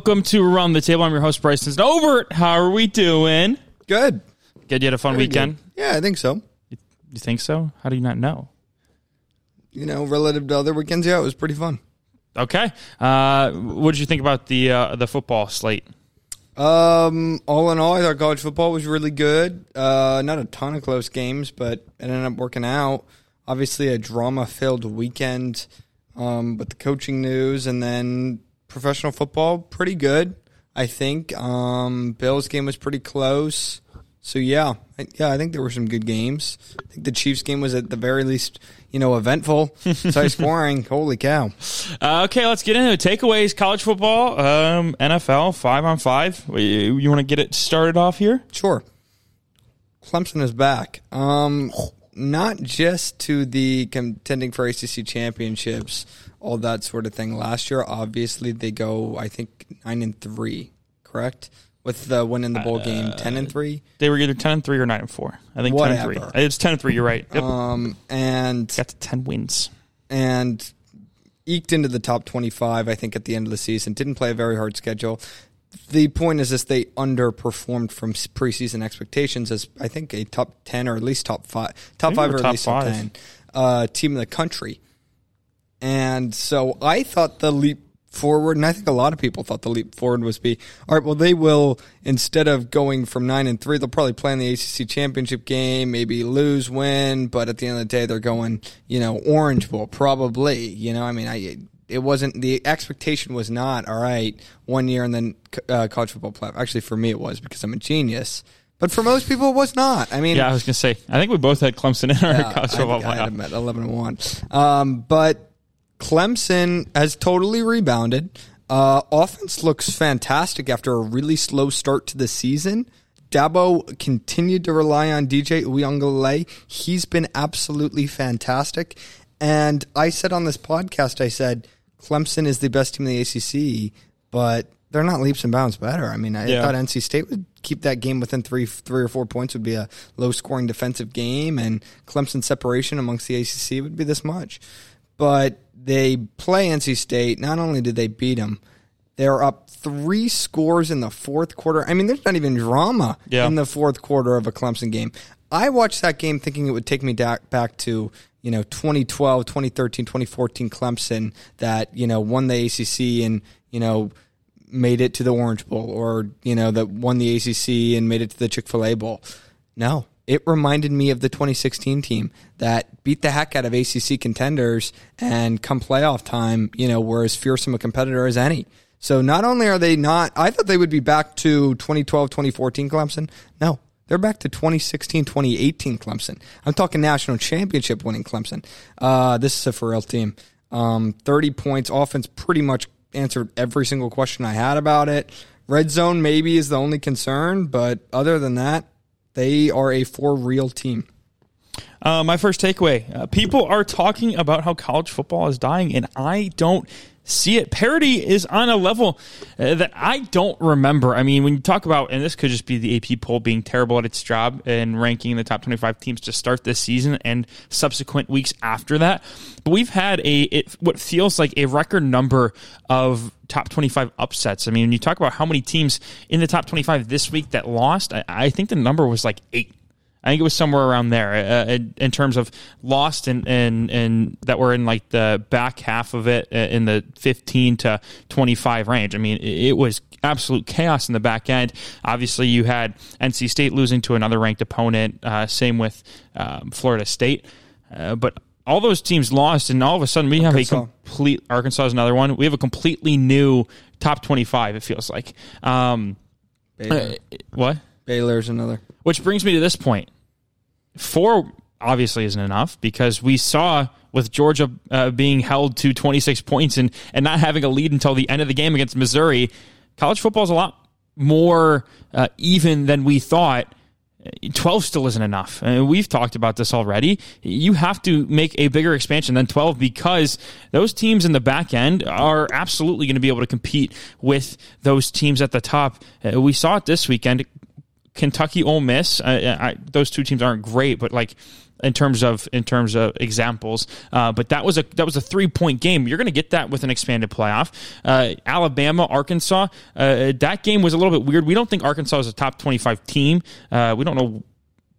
welcome to Around the Table. I'm your host, Bryson Obert. How are we doing? Good. Good. You had a fun Very weekend. good. Yeah, I think so. You think so? How do you not know? You know, relative to other weekends, yeah, it was pretty fun. Okay. Uh, what did you think about the uh, the football slate? Um, all in all, I thought college football was really good. Uh, not a ton of close games, but it ended up working out. Obviously, a drama-filled weekend um, with the coaching news, and then professional football, pretty good. I think um, Bills game was pretty close. So yeah, I, yeah, I think there were some good games. I think the Chiefs game was at the very least, you know, eventful, high scoring. Holy cow! Uh, okay, let's get into it. Takeaways: college football, um, NFL, five on five. You, you want to get it started off here? Sure. Clemson is back. Um, not just to the contending for ACC championships, all that sort of thing. Last year, obviously, they go, I think, nine and three, correct? With the win in the bowl game, ten and three. They were either ten and three or nine and four. I think ten and three. It's ten and three. You're right. Yep. Um, and Got to ten wins. and eked into the top 25, I think, at the end of the season. Didn't play a very hard schedule. The point is this they underperformed from preseason expectations as, I think, a top 10 or at least top five, top think five or were at top least top five. 10 uh, team in the country. And so I thought the leap forward, and I think a lot of people thought the leap forward was be all right. Well, they will instead of going from nine and three, they'll probably play in the ACC championship game, maybe lose, win, but at the end of the day, they're going, you know, Orange Bowl probably. You know, I mean, I it wasn't the expectation was not all right one year and then uh, college football playoff. Actually, for me, it was because I'm a genius. But for most people, it was not. I mean, Yeah, I was gonna say. I think we both had Clemson in our yeah, college I football think I had playoff. them at 11 and 1. Um, but Clemson has totally rebounded. Uh, offense looks fantastic after a really slow start to the season. Dabo continued to rely on DJ Uiagalelei. He's been absolutely fantastic. And I said on this podcast, I said Clemson is the best team in the ACC, but they're not leaps and bounds better. I mean, I Yeah. thought NC State would keep that game within three, three or four points would be a low scoring defensive game, and Clemson separation amongst the ACC would be this much. But they play NC State. Not only did they beat them, they're up three scores in the fourth quarter. I mean, there's not even drama Yeah. in the fourth quarter of a Clemson game. I watched that game thinking it would take me back to, you know, 2012, 2013, 2014 Clemson that, you know, won the ACC and, you know, made it to the Orange Bowl or, you know, that won the ACC and made it to the Chick fil A Bowl. No. It reminded me of the 2016 team that beat the heck out of ACC contenders and come playoff time, you know, were as fearsome a competitor as any. So not only are they not, I thought they would be back to 2012, 2014 Clemson. No, they're back to 2016, 2018 Clemson. I'm talking national championship winning Clemson. Uh, this is a for real team. Um, 30 points, offense pretty much answered every single question I had about it. Red zone maybe is the only concern, but other than that, they are a for real team. Uh, my first takeaway: uh, people are talking about how college football is dying, and I don't see it. Parity is on a level uh, that I don't remember. I mean, when you talk about, and this could just be the AP poll being terrible at its job and ranking the top twenty-five teams to start this season and subsequent weeks after that, but we've had a it, what feels like a record number of top 25 upsets. I mean, when you talk about how many teams in the top 25 this week that lost, I, I think the number was like eight. I think it was somewhere around there uh, in, in terms of lost and, and and that were in like the back half of it uh, in the 15 to 25 range. I mean, it, it was absolute chaos in the back end. Obviously, you had NC State losing to another ranked opponent. Uh, same with um, Florida State, uh, but all those teams lost, and all of a sudden we have Arkansas. a complete Arkansas is another one. We have a completely new top 25. It feels like. Um, uh, what? Baylor's another. Which brings me to this point. Four obviously isn't enough because we saw with Georgia uh, being held to 26 points and, and not having a lead until the end of the game against Missouri, college football is a lot more uh, even than we thought. 12 still isn't enough. And we've talked about this already. You have to make a bigger expansion than 12 because those teams in the back end are absolutely going to be able to compete with those teams at the top. Uh, we saw it this weekend. Kentucky, Ole Miss. I, I, those two teams aren't great, but like in terms of in terms of examples. Uh, but that was a that was a three point game. You're going to get that with an expanded playoff. Uh, Alabama, Arkansas. Uh, that game was a little bit weird. We don't think Arkansas is a top 25 team. Uh, we don't know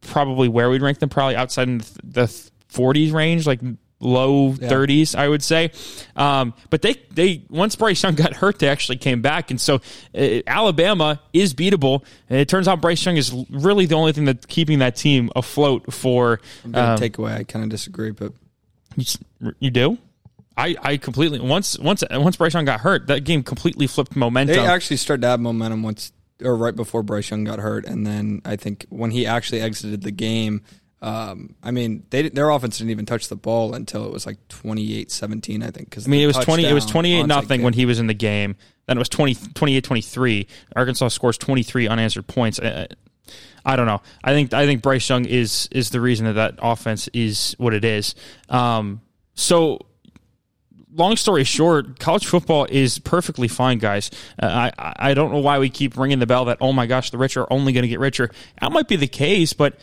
probably where we'd rank them. Probably outside in the 40s range, like low yeah. 30s, I would say. Um, but they they once Bryce Young got hurt, they actually came back, and so uh, Alabama is beatable. And it turns out Bryce Young is really the only thing that's keeping that team afloat. For um, takeaway, I kind of disagree, but you, you do. I, I completely once once once Bryce Young got hurt, that game completely flipped momentum. They actually started to have momentum once or right before Bryce Young got hurt, and then I think when he actually exited the game, um, I mean, they, their offense didn't even touch the ball until it was like 28-17, I think. Because I mean, it was twenty. It was twenty eight nothing when he was in the game. Then it was 20, 28-23. Arkansas scores twenty three unanswered points. I, I, don't know. I think I think Bryce Young is is the reason that that offense is what it is. Um, so long story short, college football is perfectly fine, guys. Uh, I I don't know why we keep ringing the bell that oh my gosh, the rich are only going to get richer. That might be the case, but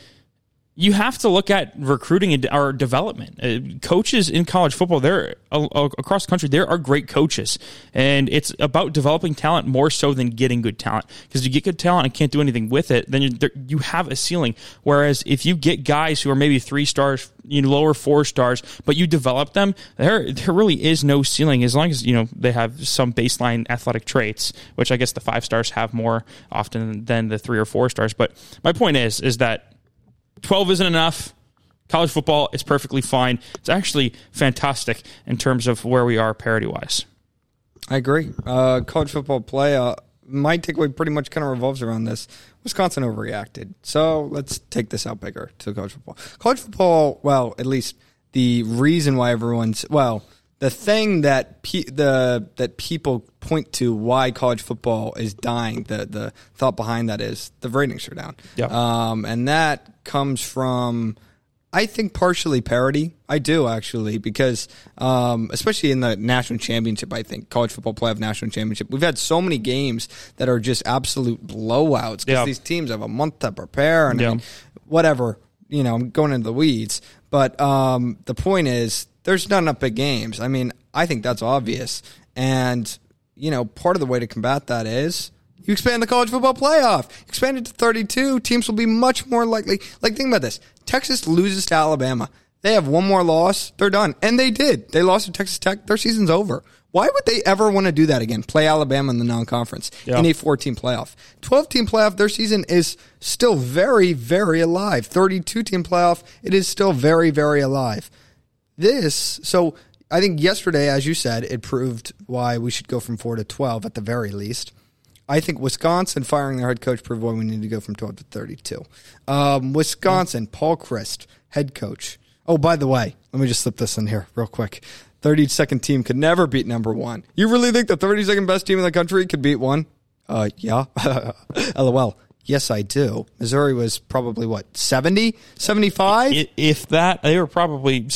you have to look at recruiting and or development. Uh, coaches in college football, there across the country, there are great coaches, and it's about developing talent more so than getting good talent. Because you get good talent and can't do anything with it, then you have a ceiling. Whereas if you get guys who are maybe three stars, you know, lower four stars, but you develop them, there there really is no ceiling as long as you know they have some baseline athletic traits, which I guess the five stars have more often than the three or four stars. But my point is, is that 12 isn't enough. College football is perfectly fine. It's actually fantastic in terms of where we are parity wise. I agree. Uh, college football play, uh, my takeaway pretty much kind of revolves around this. Wisconsin overreacted. So let's take this out bigger to college football. College football, well, at least the reason why everyone's, well, the thing that pe- the that people point to why college football is dying, the the thought behind that is the ratings are down. Yeah. Um, and that comes from I think partially parity. I do actually because um, especially in the national championship, I think college football playoff national championship, we've had so many games that are just absolute blowouts because yeah. these teams have a month to prepare and yeah. I mean, whatever. You know, I'm going into the weeds, but um, the point is there's not enough big games. I mean, I think that's obvious. And, you know, part of the way to combat that is you expand the college football playoff. Expand it to 32. Teams will be much more likely. Like, think about this. Texas loses to Alabama. They have one more loss. They're done. And they did. They lost to Texas Tech. Their season's over. Why would they ever want to do that again? Play Alabama in the non-conference yeah. in a 14 playoff. 12 team playoff, their season is still very, very alive. 32 team playoff, it is still very, very alive. This, so I think yesterday, as you said, it proved why we should go from four to 12 at the very least. I think Wisconsin firing their head coach proved why we need to go from 12 to 32. Um, Wisconsin, Paul Chryst, head coach. Oh, by the way, let me just slip this in here real quick. 32nd team could never beat number one. You really think the 32nd best team in the country could beat one? Uh, yeah. LOL. Yes, I do. Missouri was probably what, 70, 75? If that, they were probably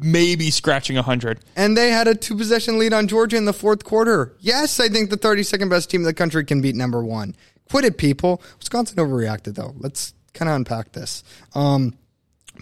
maybe scratching 100. And they had a two possession lead on Georgia in the fourth quarter. Yes, I think the 32nd best team in the country can beat number one. Quit it, people. Wisconsin overreacted, though. Let's kind of unpack this. Um,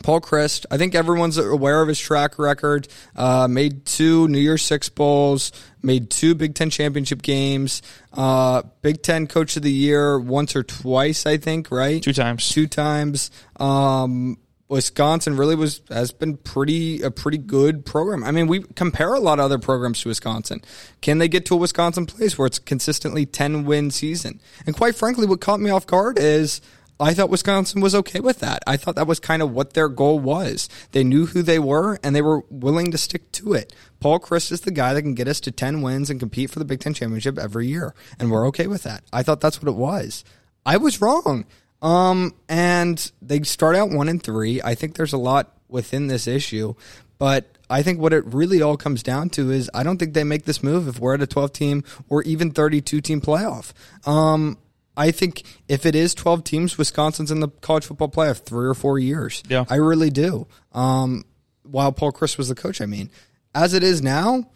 Paul Chryst, I think everyone's aware of his track record. Uh, made two New Year's Six Bowls, made two Big Ten championship games, uh, Big Ten Coach of the Year once or twice, I think, right? Two times. Two times. Um, Wisconsin really was has been pretty a pretty good program. I mean, we compare a lot of other programs to Wisconsin. Can they get to a Wisconsin place where it's consistently ten win season? And quite frankly, what caught me off guard is I thought Wisconsin was okay with that. I thought that was kind of what their goal was. They knew who they were and they were willing to stick to it. Paul Chryst is the guy that can get us to 10 wins and compete for the Big Ten championship every year. And we're okay with that. I thought that's what it was. I was wrong. Um, and they start out one and three. I think there's a lot within this issue, but I think what it really all comes down to is I don't think they make this move if we're at a 12 team or even 32 team playoff. Um, I think if it is 12 teams, Wisconsin's in the college football playoff three or four years. Yeah. I really do. Um, while Paul Chryst was the coach, I mean. As it is now,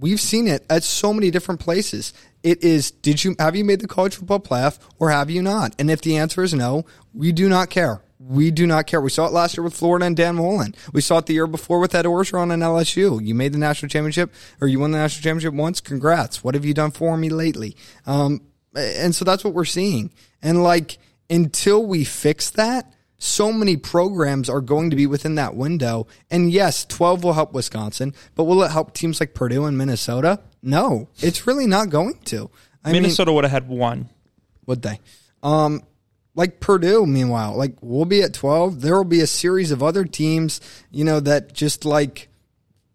we've seen it at so many different places. It is, did you, have you made the college football playoff or have you not? And if the answer is no, we do not care. We do not care. We saw it last year with Florida and Dan Mullen. We saw it the year before with Ed Orgeron and LSU. You made the national championship or you won the national championship once. Congrats. What have you done for me lately? Um, and so that's what we're seeing. And like, until we fix that, so many programs are going to be within that window. And yes, 12 will help Wisconsin, but will it help teams like Purdue and Minnesota? No, it's really not going to. I Minnesota would have had one. Would they? Um, like Purdue, meanwhile, like we'll be at 12. There will be a series of other teams, you know, that just like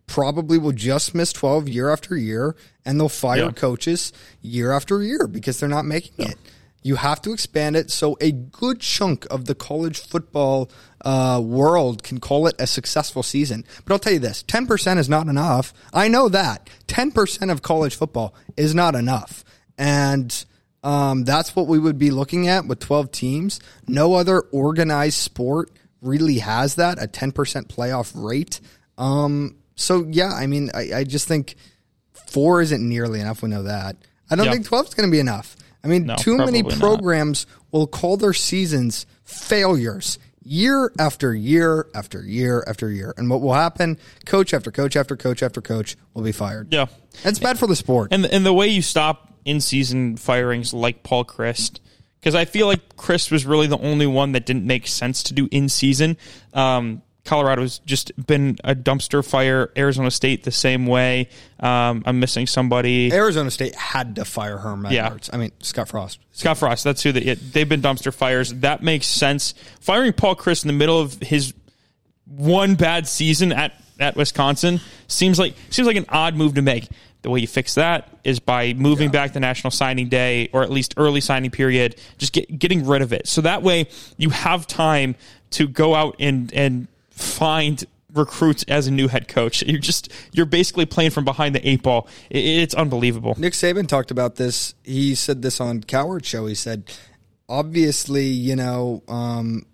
probably will just miss 12 year after year and they'll fire yeah. coaches year after year because they're not making yeah. it. You have to expand it so a good chunk of the college football uh, world can call it a successful season. But I'll tell you this 10% is not enough. I know that. 10% of college football is not enough. And um, that's what we would be looking at with 12 teams. No other organized sport really has that, a 10% playoff rate. Um, so, yeah, I mean, I, I, just think four isn't nearly enough. We know that. I don't yep. think 12 is going to be enough. I mean, no, too many programs not. will call their seasons failures year after year after year after year. And what will happen? Coach after coach after coach after coach will be fired. Yeah. That's bad for the sport. And and the way you stop in season firings like Paul Chryst, because I feel like Chryst was really the only one that didn't make sense to do in season. Um, Colorado's just been a dumpster fire. Arizona State the same way. Um, I'm missing somebody. Arizona State had to fire Herm Edwards. Yeah. I mean Scott Frost. Scott Frost. That's who they, they've been dumpster fires. That makes sense. Firing Paul Chryst in the middle of his one bad season at at Wisconsin seems like seems like an odd move to make. The way you fix that is by moving yeah. back the national signing day or at least early signing period, just get, getting rid of it. So that way you have time to go out and and find recruits as a new head coach. You're just you're basically playing from behind the eight ball. It's unbelievable. Nick Saban talked about this. He said this on Cowherd show. He said, obviously, you know, um,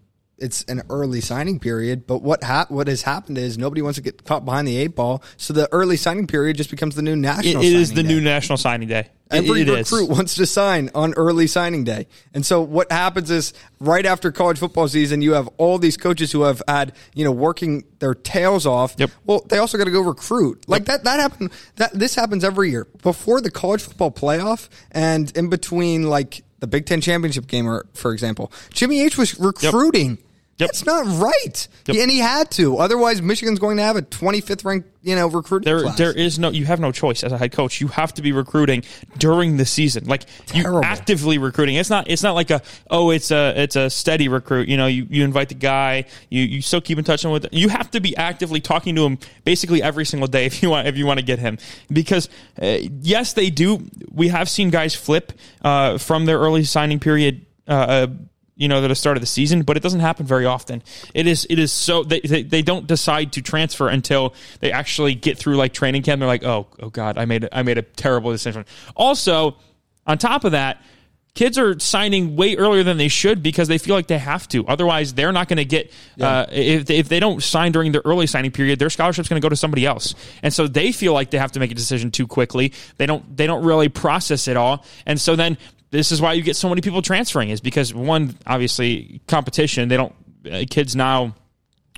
it's an early signing period, but what ha- what has happened is nobody wants to get caught behind the eight ball, so the early signing period just becomes the new national. it, it is the day. new national signing day. Every it recruit is. wants to sign on early signing day, and so what happens is right after college football season, you have all these coaches who have had you know working their tails off. Yep. Well, they also got to go recruit. Like yep. that. That happened. That this happens every year before the college football playoff and in between like the Big Ten championship game, or for example, Jimmy H was recruiting. Yep Yep. That's not right. Yep. And he had to. Otherwise, Michigan's going to have a 25th ranked, you know, recruiting there, class. There is no, you have no choice as a head coach. You have to be recruiting during the season. Like Terrible. you actively recruiting. It's not, it's not like a, oh, it's a, it's a steady recruit. You know, you, you invite the guy, you, you still keep in touch with, him. you have to be actively talking to him basically every single day if you want, if you want to get him. Because, uh, yes, they do. We have seen guys flip, uh, from their early signing period, uh, uh you know, at the start of the season, but it doesn't happen very often. It is, it is so they, they, they don't decide to transfer until they actually get through like training camp. They're like, oh, oh God, I made, I made a terrible decision. Also, on top of that, kids are signing way earlier than they should because they feel like they have to. Otherwise, they're not going to get yeah. uh, if they, if they don't sign during the early signing period, their scholarship's going to go to somebody else, and so they feel like they have to make a decision too quickly. They don't they don't really process it all, and so then this is why you get so many people transferring is because one obviously competition they don't uh, kids now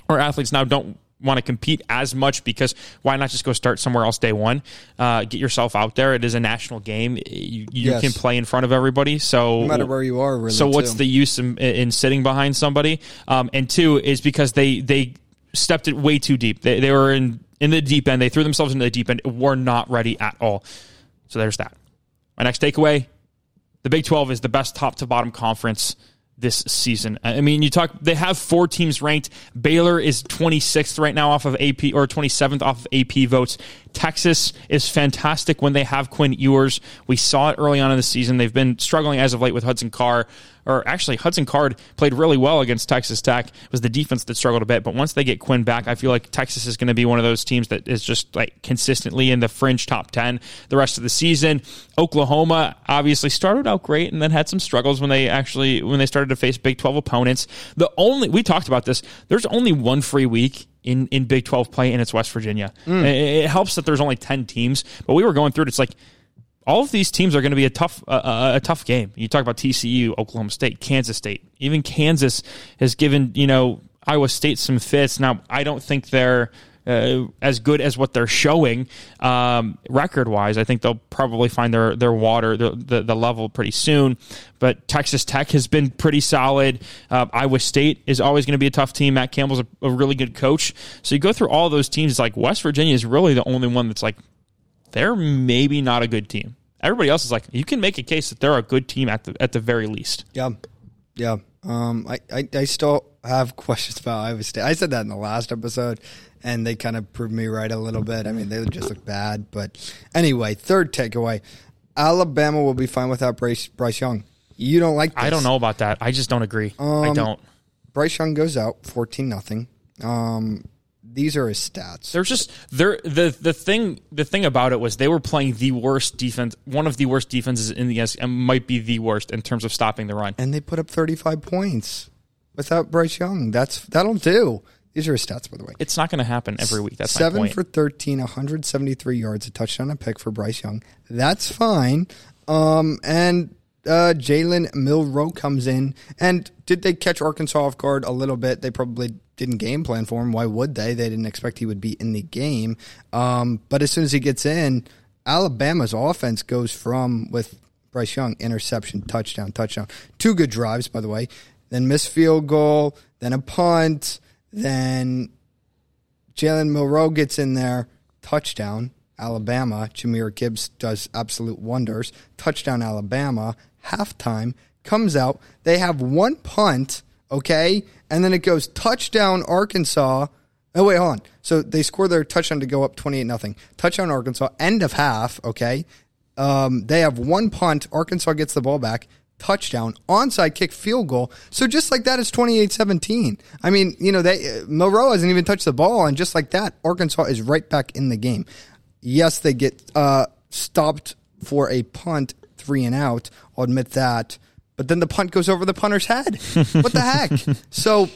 or athletes now don't want to compete as much because why not just go start somewhere else day one? Uh, get yourself out there. It is a national game. You, you yes. can play in front of everybody. So no matter where you are really so what's too. the use in, in sitting behind somebody? Um, and two is because they they stepped it way too deep. They, they were in in the deep end. They threw themselves into the deep end. Were not ready at all. So there's that. My next takeaway the Big 12 is the best top to bottom conference this season. I mean, you talk, they have four teams ranked. Baylor is 26th right now off of AP or 27th off of AP votes. Texas is fantastic when they have Quinn Ewers. We saw it early on in the season. They've been struggling as of late with Hudson Card or actually Hudson Card played really well against Texas Tech. It was the defense that struggled a bit, but once they get Quinn back, I feel like Texas is going to be one of those teams that is just like consistently in the fringe top 10 the rest of the season. Oklahoma obviously started out great and then had some struggles when they actually when they started to face Big 12 opponents. The only we talked about this, there's only one free week in, in Big 12 play, and it's West Virginia. Mm. It, it helps that there's only 10 teams, but we were going through it. It's like all of these teams are going to be a tough uh, a tough game. You talk about TCU, Oklahoma State, Kansas State. Even Kansas has given you know Iowa State some fits. Now I don't think they're uh, as good as what they're showing um, record wise. I think they'll probably find their their water the, the, the level pretty soon. But Texas Tech has been pretty solid. Uh, Iowa State is always going to be a tough team. Matt Campbell's a, a really good coach. So you go through all those teams. It's like West Virginia is really the only one that's like they're maybe not a good team. Everybody else is like you can make a case that they're a good team at the at the very least. Yeah, yeah. Um, I, I, I still have questions about Iowa State. I said that in the last episode, and they kind of proved me right a little bit. I mean, they just look bad, but anyway. Third takeaway: Alabama will be fine without Bryce Bryce Young. You don't like? This. I don't know about that. I just don't agree. I Um, don't. Bryce Young goes out fourteen nothing. Um, these are his stats. They're just they're the the thing the thing about it was they were playing the worst defense, one of the worst defenses in the S, and might be the worst in terms of stopping the run. and they put up 35 points without Bryce Young. That's that'll do. These are his stats, by the way. It's not going to happen every week. That's Seven for 13, 173 yards, a touchdown, a pick for Bryce Young. That's fine. Um, and uh, Jalen Milroe comes in. And did they catch Arkansas off guard a little bit? They probably didn't game plan for him. Why would they? They didn't expect he would be in the game. Um, but as soon as he gets in, Alabama's offense goes from with Bryce Young interception, touchdown, touchdown. Two good drives, by the way. Then missed field goal, then a punt, then Jalen Milroe gets in there, touchdown, Alabama. Jahmyr Gibbs does absolute wonders. Touchdown, Alabama. Halftime comes out. They have one punt, okay, and then it goes touchdown, Arkansas. Oh wait, hold on. So they score their touchdown to go up twenty-eight nothing. Touchdown, Arkansas. End of half. Okay, um, they have one punt. Arkansas gets the ball back. Touchdown, onside kick, field goal. So just like that, it's 28-17. I mean, you know, they Monroe hasn't even touched the ball, and just like that, Arkansas is right back in the game. Yes, they get uh, stopped for a punt, three and out. I'll admit that. But then the punt goes over the punter's head. what the heck? So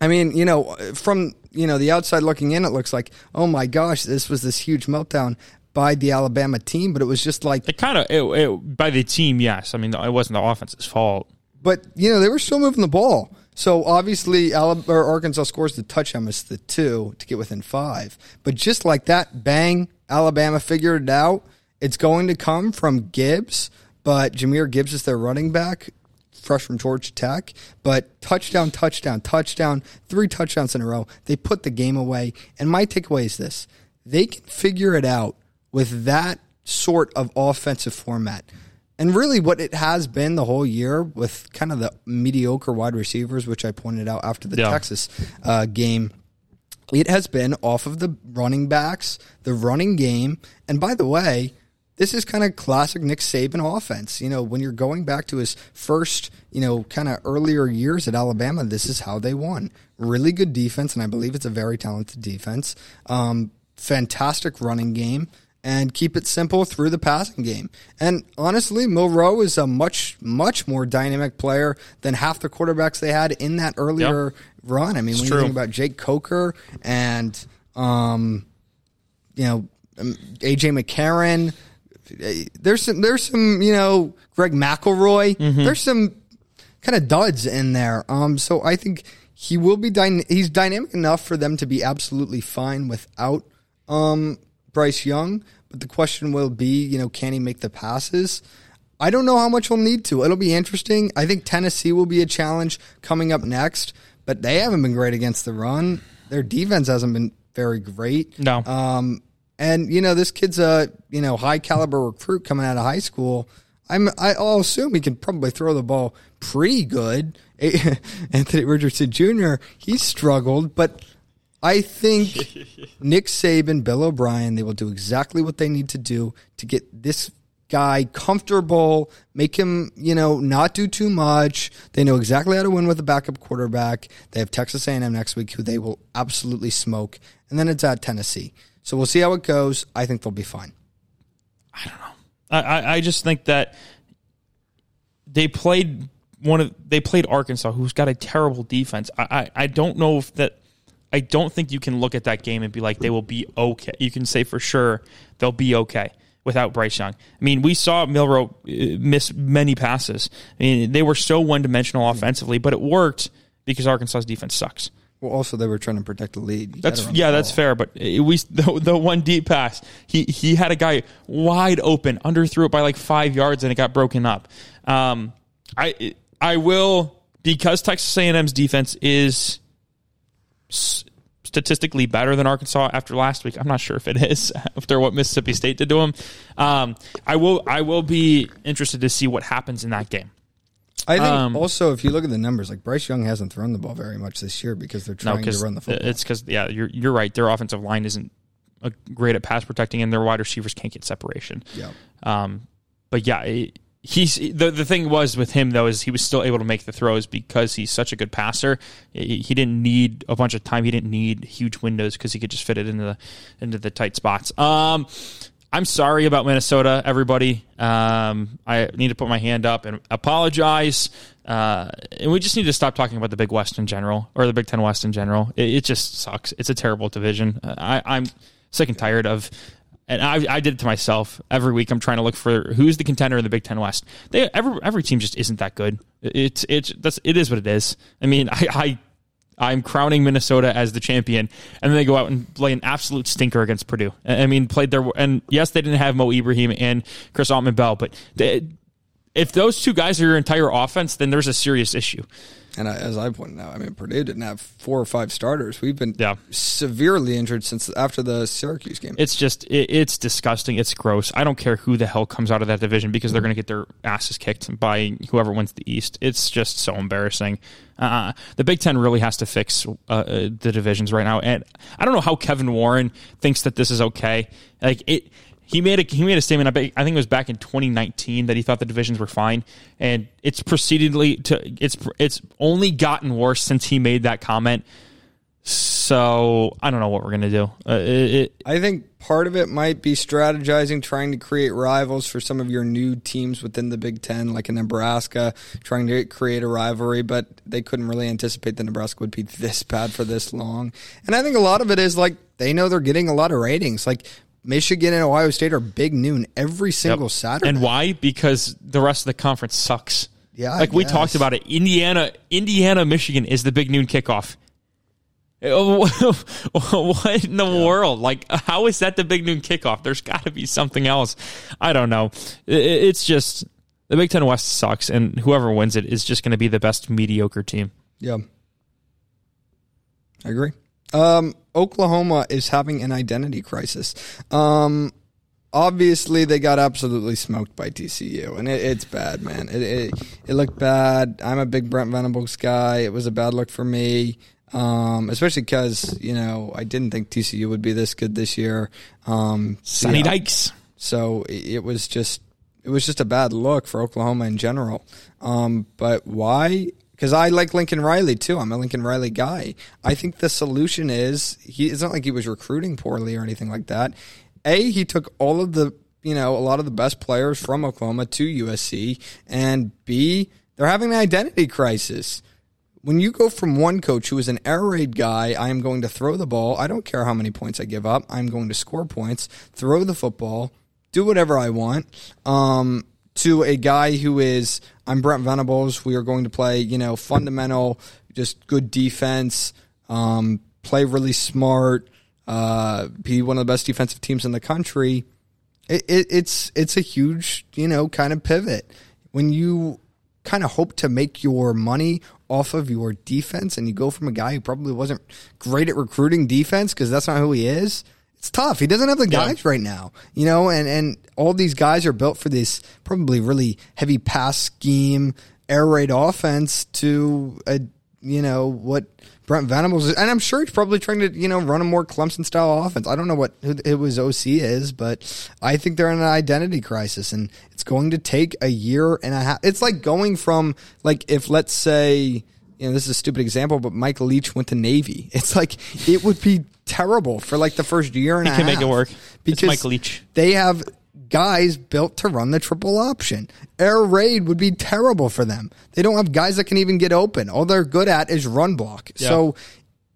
I mean, you know, from you know the outside looking in, it looks like, oh my gosh, this was this huge meltdown by the Alabama team, but it was just like, It kind of by the team, yes. I mean, it wasn't the offense's fault. but you know they were still moving the ball. So obviously, Alabama, or Arkansas scores the touchdown, it's the two to get within five. But just like that, bang, Alabama figured it out. It's going to come from Gibbs, but Jahmyr Gibbs is their running back, fresh from Georgia Tech. But touchdown, touchdown, touchdown, three touchdowns in a row. They put the game away. And my takeaway is this: they can figure it out with that sort of offensive format. And really, what it has been the whole year with kind of the mediocre wide receivers, which I pointed out after the Yeah. Texas uh, game, it has been off of the running backs, the running game. And by the way, this is kind of classic Nick Saban offense. You know, when you're going back to his first, you know, kind of earlier years at Alabama, this is how they won. Really good defense, and I believe it's a very talented defense. Um, fantastic running game. And keep it simple through the passing game. And honestly, Milroe is a much, much more dynamic player than half the quarterbacks they had in that earlier run. I mean, when true. you think about Jake Coker and um, you know um, AJ McCarron. There's some, there's some, you know, Greg McElroy. There's some kind of duds in there. Um, so I think he will be dyna- he's dynamic enough for them to be absolutely fine without um Bryce Young. But the question will be, you know, can he make the passes? I don't know how much he'll need to. It'll be interesting. I think Tennessee will be a challenge coming up next, but they haven't been great against the run. Their defense hasn't been very great. No. Um, and you know, this kid's a you know high caliber recruit coming out of high school. I'm I- I'll assume he can probably throw the ball pretty good. Anthony Richardson Jr. He struggled, but I think Nick Saban, Bill O'Brien, they will do exactly what they need to do to get this guy comfortable, make him, you know, not do too much. They know exactly how to win with a backup quarterback. They have Texas A&M next week, who they will absolutely smoke, and then it's at Tennessee. So we'll see how it goes. I think they'll be fine. I, don't know. I, I just think that they played one of they played Arkansas, who's got a terrible defense. I, I, I don't know if that I don't think you can look at that game and be like they will be okay. You can say for sure they'll be okay without Bryce Young. I mean, we saw Milroe uh, miss many passes. I mean, they were so one dimensional offensively, but it worked because Arkansas's defense sucks. Well, also they were trying to protect the lead. You That's yeah, that's fair. But it- we the, the one deep pass, he he had a guy wide open, underthrew it by like five yards, and it got broken up. Um, I I will because Texas A&M's defense is statistically better than Arkansas after last week. I'm not sure if it is after what Mississippi State did to them. Um, I will I will be interested to see what happens in that game. I think Um, also if you look at the numbers, like Bryce Young hasn't thrown the ball very much this year because they're No, trying to run the football. it's because yeah, you're you're right. Their offensive line isn't great at pass protecting, and their wide receivers can't get separation. yeah. Um, but yeah, it- he's the the thing was with him though is he was still able to make the throws because he's such a good passer. He he didn't need a bunch of time. He didn't need huge windows because he could just fit it into the into the tight spots. Um, I'm sorry about Minnesota, everybody. Um, I need to put my hand up and apologize. Uh, and we just need to stop talking about the Big West in general or the Big Ten West in general. It, it just sucks. It's a terrible division. I, I'm sick and tired of and I, I did it to myself every week. I'm trying to look for who's the contender in the Big Ten West. They every every team just isn't that good. It's it's that's it is what it is. I mean, I, I I'm crowning Minnesota as the champion, and then they go out and play an absolute stinker against Purdue. I mean, played their and yes, they didn't have Mo Ibrahim and Chris Autman-Bell, but they, if those two guys are your entire offense, then there's a serious issue. And I, as I pointed out, I mean Purdue didn't have four or five starters. We've been Yeah. severely injured since after the Syracuse game. It's just it, it's disgusting. It's gross. I don't care who the hell comes out of that division because they're going to get their asses kicked by whoever wins the East. It's just so embarrassing. Uh, the Big Ten really has to fix uh, uh, the divisions right now, and I don't know how Kevin Warren thinks that this is okay. Like it. He made a he made a statement. I I think it was back in 2019 that he thought the divisions were fine, and it's proceededly to it's it's only gotten worse since he made that comment. So I don't know what we're gonna do. Uh, it, it, I think part of it might be strategizing, trying to create rivals for some of your new teams within the Big Ten, like in Nebraska, trying to create a rivalry, but they couldn't really anticipate that Nebraska would be this bad for this long. And I think a lot of it is like they know they're getting a lot of ratings. Like Michigan and Ohio State are big noon every single Saturday. And why? Because the rest of the conference sucks. Yeah, like we talked about it. Indiana, Indiana, Michigan is the big noon kickoff. what in the world? Like, how is that the big noon kickoff? There's got to be something else. I don't know. It's just the Big Ten West sucks, and whoever wins it is just going to be the best mediocre team. Yeah. I agree. Um, Oklahoma is having an identity crisis. Um, obviously, they got absolutely smoked by TCU, and it, it's bad, man. It, it it looked bad. I'm a big Brent Venables guy. It was a bad look for me, um, especially because you know I didn't think TCU would be this good this year. Um, Sonny yeah. Dykes. So it it was just it was just a bad look for Oklahoma in general. Um, but why? Because I like Lincoln Riley too. I'm a Lincoln Riley guy. I think the solution is he. It's not like he was recruiting poorly or anything like that. A, he took all of the you know a lot of the best players from Oklahoma to USC, and B, they're having an identity crisis when you go from one coach who is an air raid guy, I am going to throw the ball. I don't care how many points I give up. I'm going to score points, throw the football, do whatever I want. Um, to a guy who is, I'm Brent Venables. We are going to play, you know, fundamental, just good defense, um, play really smart, uh, be one of the best defensive teams in the country. It, it, it's it's a huge, you know, kind of pivot when you kind of hope to make your money off of your defense and you go from a guy who probably wasn't great at recruiting defense because that's not who he is. It's tough. He doesn't have the Yeah. guys right now, you know, and, and all these guys are built for this probably really heavy pass scheme, air raid offense to a, you know, what Brent Venables is. And I'm sure he's probably trying to, you know, run a more Clemson style offense. I don't know what it was OC is, but I think they're in an identity crisis and it's going to take a year and a half. It's like going from like if let's say, you know, this is a stupid example, but Mike Leach went to Navy. It's like it would be terrible for like the first year and He a can make it work. It's because Mike Leach. They have guys built to run the triple option. Air raid would be terrible for them. They don't have guys that can even get open. All they're good at is run block. So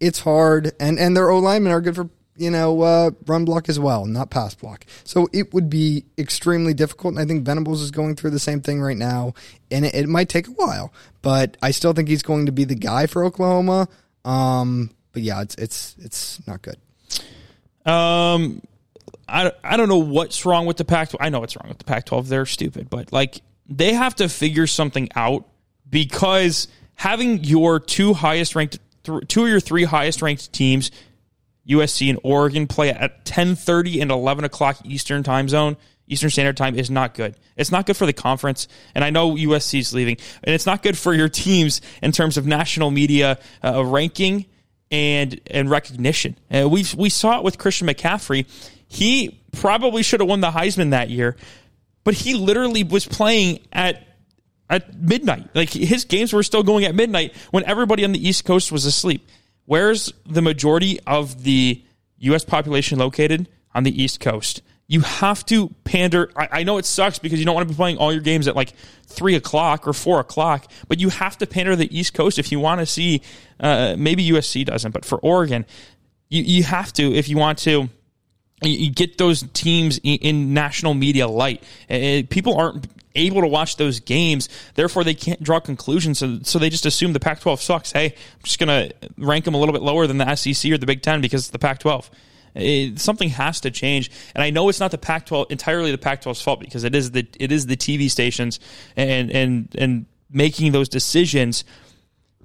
it's hard, and and their O linemen are good for you know uh, run block as well, not pass block. So it would be extremely difficult. And I think Venables is going through the same thing right now, and it, it might take a while, but I still think he's going to be the guy for Oklahoma. Um, but yeah, it's it's it's not good. Um, I, I don't know what's wrong with the Pac. I know what's wrong with the Pac 12. They're stupid, but like they have to figure something out because having your two highest ranked, th- two of your three highest ranked teams, USC and Oregon, play at 10:30 and 11 o'clock Eastern time zone. Eastern Standard Time is not good. It's not good for the conference, and I know USC is leaving, and it's not good for your teams in terms of national media uh, ranking and and recognition. Uh, we we saw it with Christian McCaffrey. He probably should have won the Heisman that year, but he literally was playing at at midnight. Like his games were still going at midnight when everybody on the East Coast was asleep. Where's the majority of the U.S. population located? On the East Coast. You have to pander. I, I know it sucks because you don't want to be playing all your games at like three o'clock or four o'clock, but you have to pander the East Coast if you want to see. Uh, maybe USC doesn't, but for Oregon, you, you have to if you want to you get those teams in national media light. People aren't able to watch those games, therefore they can't draw conclusions. So, so they just assume the Pac-12 sucks. Hey, I'm just going to rank them a little bit lower than the SEC or the Big Ten because it's the Pac-12. It, something has to change, and I know it's not the Pac-12 entirely the Pac-12's fault because it is the it is the TV stations and and and making those decisions.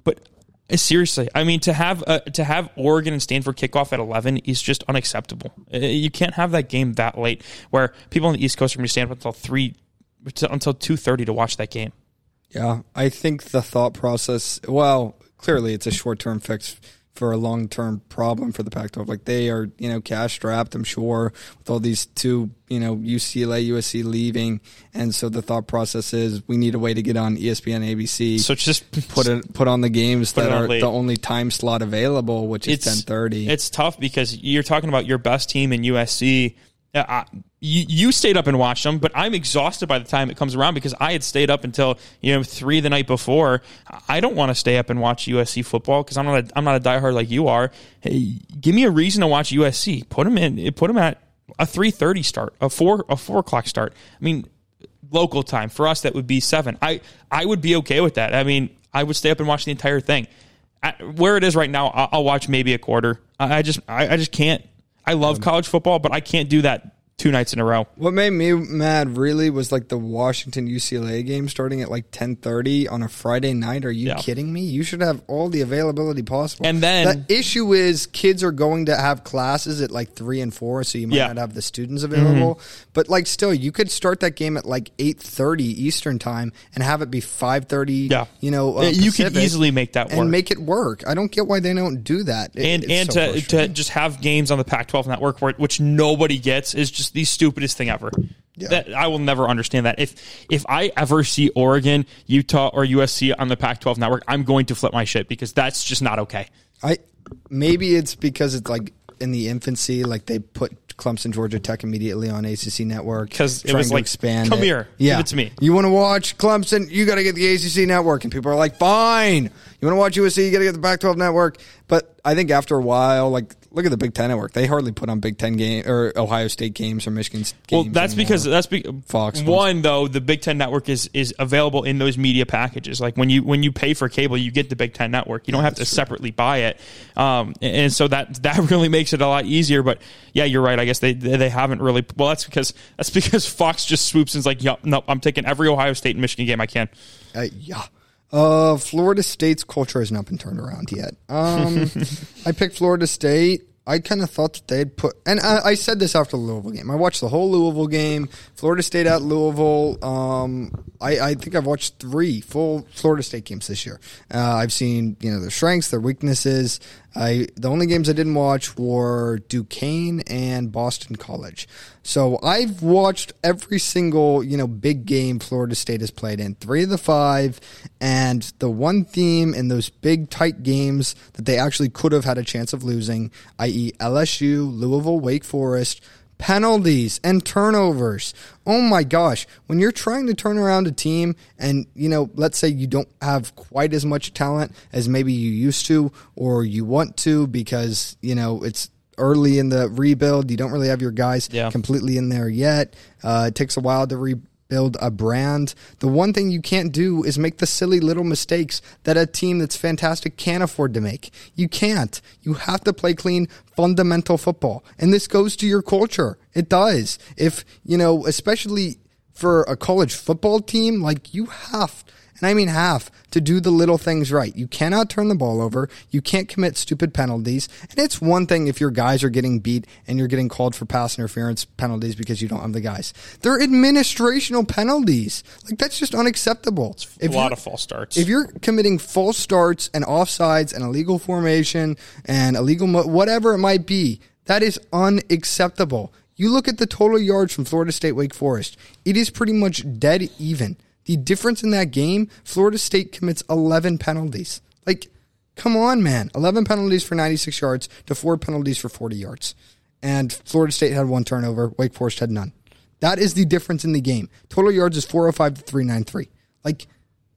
But uh, seriously, I mean to have uh, to have Oregon and Stanford kickoff at eleven is just unacceptable. Uh, you can't have that game that late where people on the East Coast are going to stand up until three until two thirty to watch that game. Yeah, I think the thought process. Well, clearly it's a short term fix for a long term problem for the Pac-12. Like they are, you know, cash strapped. I'm sure with all these two, you know, UCLA, USC leaving, and so the thought process is we need a way to get on ESPN, ABC. So just put it put on the games that are late. the only time slot available, which is 10:30. It's tough because you're talking about your best team in USC uh, you, you stayed up and watched them, but I'm exhausted by the time it comes around because I had stayed up until you know three the night before. I don't want to stay up and watch USC football because I'm not a, I'm not a diehard like you are. Hey, give me a reason to watch USC. Put them in. Put them at a three thirty start, a four a four o'clock start. I mean, local time for us that would be seven. I I would be okay with that. I mean, I would stay up and watch the entire thing. At, where it is right now, I'll, I'll watch maybe a quarter. I, I just I, I just can't I love um, college football, but I can't do that two nights in a row. What made me mad really was like the Washington UCLA game starting at like 10:30 on a Friday night. Are you yeah. kidding me? You should have all the availability possible. And then the issue is kids are going to have classes at like 3 and 4 so you might yeah. not have the students available. Mm-hmm. But like still you could start that game at like 8:30 Eastern time and have it be 5:30, yeah. you know, uh, you could easily make that work. And make it work. I don't get why they don't do that. It, and and so to to just have games on the Pac-12 network where, which nobody gets is just the stupidest thing ever. Yeah. That I will never understand that. If if I ever see Oregon, Utah, or USC on the Pac-12 network, I'm going to flip my shit because that's just not okay. I maybe it's because it's like in the infancy, like they put Clemson, Georgia Tech immediately on ACC Network because it was like expand. Come it. here, yeah. give it to me. You want to watch Clemson? You got to get the ACC Network, and people are like, fine. You want to watch USC? You got to get the Pac-12 Network. But I think after a while, like look at the Big Ten network. They hardly put on Big Ten game or Ohio State games or Michigan games. Well, that's anymore. because that's be, Fox. One though, the Big Ten network is is available in those media packages. Like when you when you pay for cable, you get the Big Ten network. You don't yeah, have to true. separately buy it, um, and, and so that that really makes it a lot easier. But yeah, you're right. I guess they they haven't really. Well, that's because that's because Fox just swoops and is like, yep, no, I'm taking every Ohio State and Michigan game I can. Uh, yeah. Uh, Florida State's culture has not been turned around yet. Um, I picked Florida State. I kind of thought that they'd put, and I, I, said this after the Louisville game. I watched the whole Louisville game, Florida State at Louisville. Um, I, I, think I've watched three full Florida State games this year. Uh, I've seen you know their strengths, their weaknesses. I the only games I didn't watch were Duquesne and Boston College. So I've watched every single you know big game Florida State has played in, three of the five, and the one theme in those big tight games that they actually could have had a chance of losing, i.e. LSU, Louisville, Wake Forest penalties and turnovers. Oh my gosh. When you're trying to turn around a team and, you know, let's say you don't have quite as much talent as maybe you used to or you want to because, you know, it's early in the rebuild. You don't really have your guys Yeah. completely in there yet. Uh, it takes a while to rebuild a brand. The one thing you can't do is make the silly little mistakes that a team that's fantastic can't afford to make. You can't. You have to play clean, fundamental football. And this goes to your culture. It does. If, you know, especially for a college football team, like you have and I mean half, to do the little things right. You cannot turn the ball over. You can't commit stupid penalties. And it's one thing if your guys are getting beat and you're getting called for pass interference penalties because you don't have the guys. They're administrational penalties. Like that's just unacceptable. a If lot of false starts. if you're committing false starts and offsides and illegal formation and illegal mo- whatever it might be, that is unacceptable. You look at the total yards from Florida State Wake Forest, it is pretty much dead even. The difference in that game, Florida State commits 11 penalties. Like, come on, man. 11 penalties for 96 yards to four penalties for 40 yards. And Florida State had one turnover, Wake Forest had none. That is the difference in the game. Total yards is 405 to 393. Like,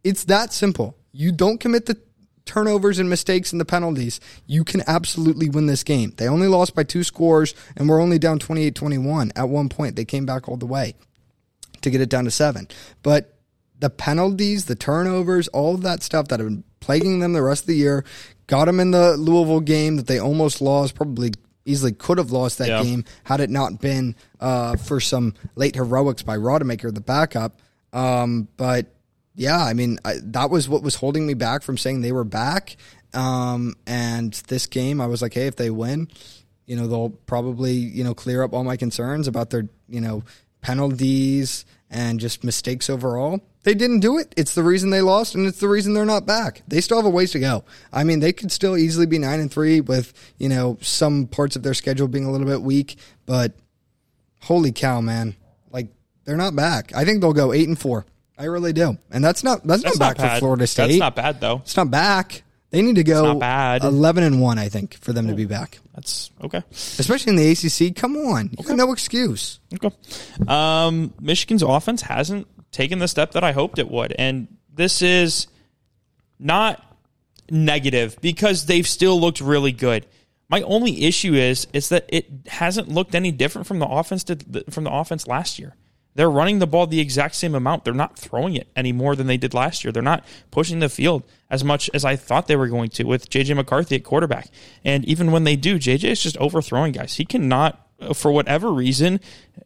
it's that simple. You don't commit the turnovers and mistakes and the penalties, you can absolutely win this game. They only lost by two scores and we're only down 28 21. At one point, they came back all the way to get it down to seven. But the penalties, the turnovers, all of that stuff that have been plaguing them the rest of the year, got them in the Louisville game that they almost lost, probably easily could have lost that Yeah. game had it not been uh, for some late heroics by Rodemaker, the backup. Um, but yeah, I mean, I, that was what was holding me back from saying they were back. Um, and this game, I was like, hey, if they win, you know, they'll probably, you know, clear up all my concerns about their, you know, penalties and just mistakes overall. They didn't do it. It's the reason they lost, and it's the reason they're not back. They still have a ways to go. I mean, they could still easily be nine and three with you know some parts of their schedule being a little bit weak, but holy cow, man! Like they're not back. I think they'll go eight and four. I really do, and that's not that's, That's not not back bad. for Florida State. That's not bad though. It's not back. They need to go not bad. eleven and one. I think for them to be back, That's okay. especially in the ACC. Come on, you got no excuse. Okay. Um, Michigan's offense hasn't taken the step that I hoped it would, and this is not negative because they've still looked really good. My only issue is is that it hasn't looked any different from the offense to, from the offense last year. They're running the ball the exact same amount. They're not throwing it any more than they did last year. They're not pushing the field as much as I thought they were going to with JJ McCarthy at quarterback. And even when they do, JJ is just overthrowing guys. He cannot for whatever reason,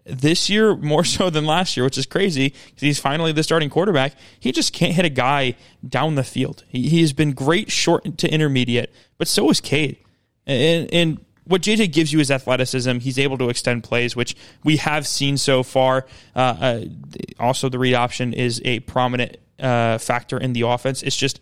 this year more so than last year, which is crazy because he's finally the starting quarterback. He just can't hit a guy down the field. He, he has been great short to intermediate, but so is Cade. And, and what JJ gives you is athleticism. He's able to extend plays, which we have seen so far. Uh, uh, also, the read option is a prominent uh, factor in the offense. It's just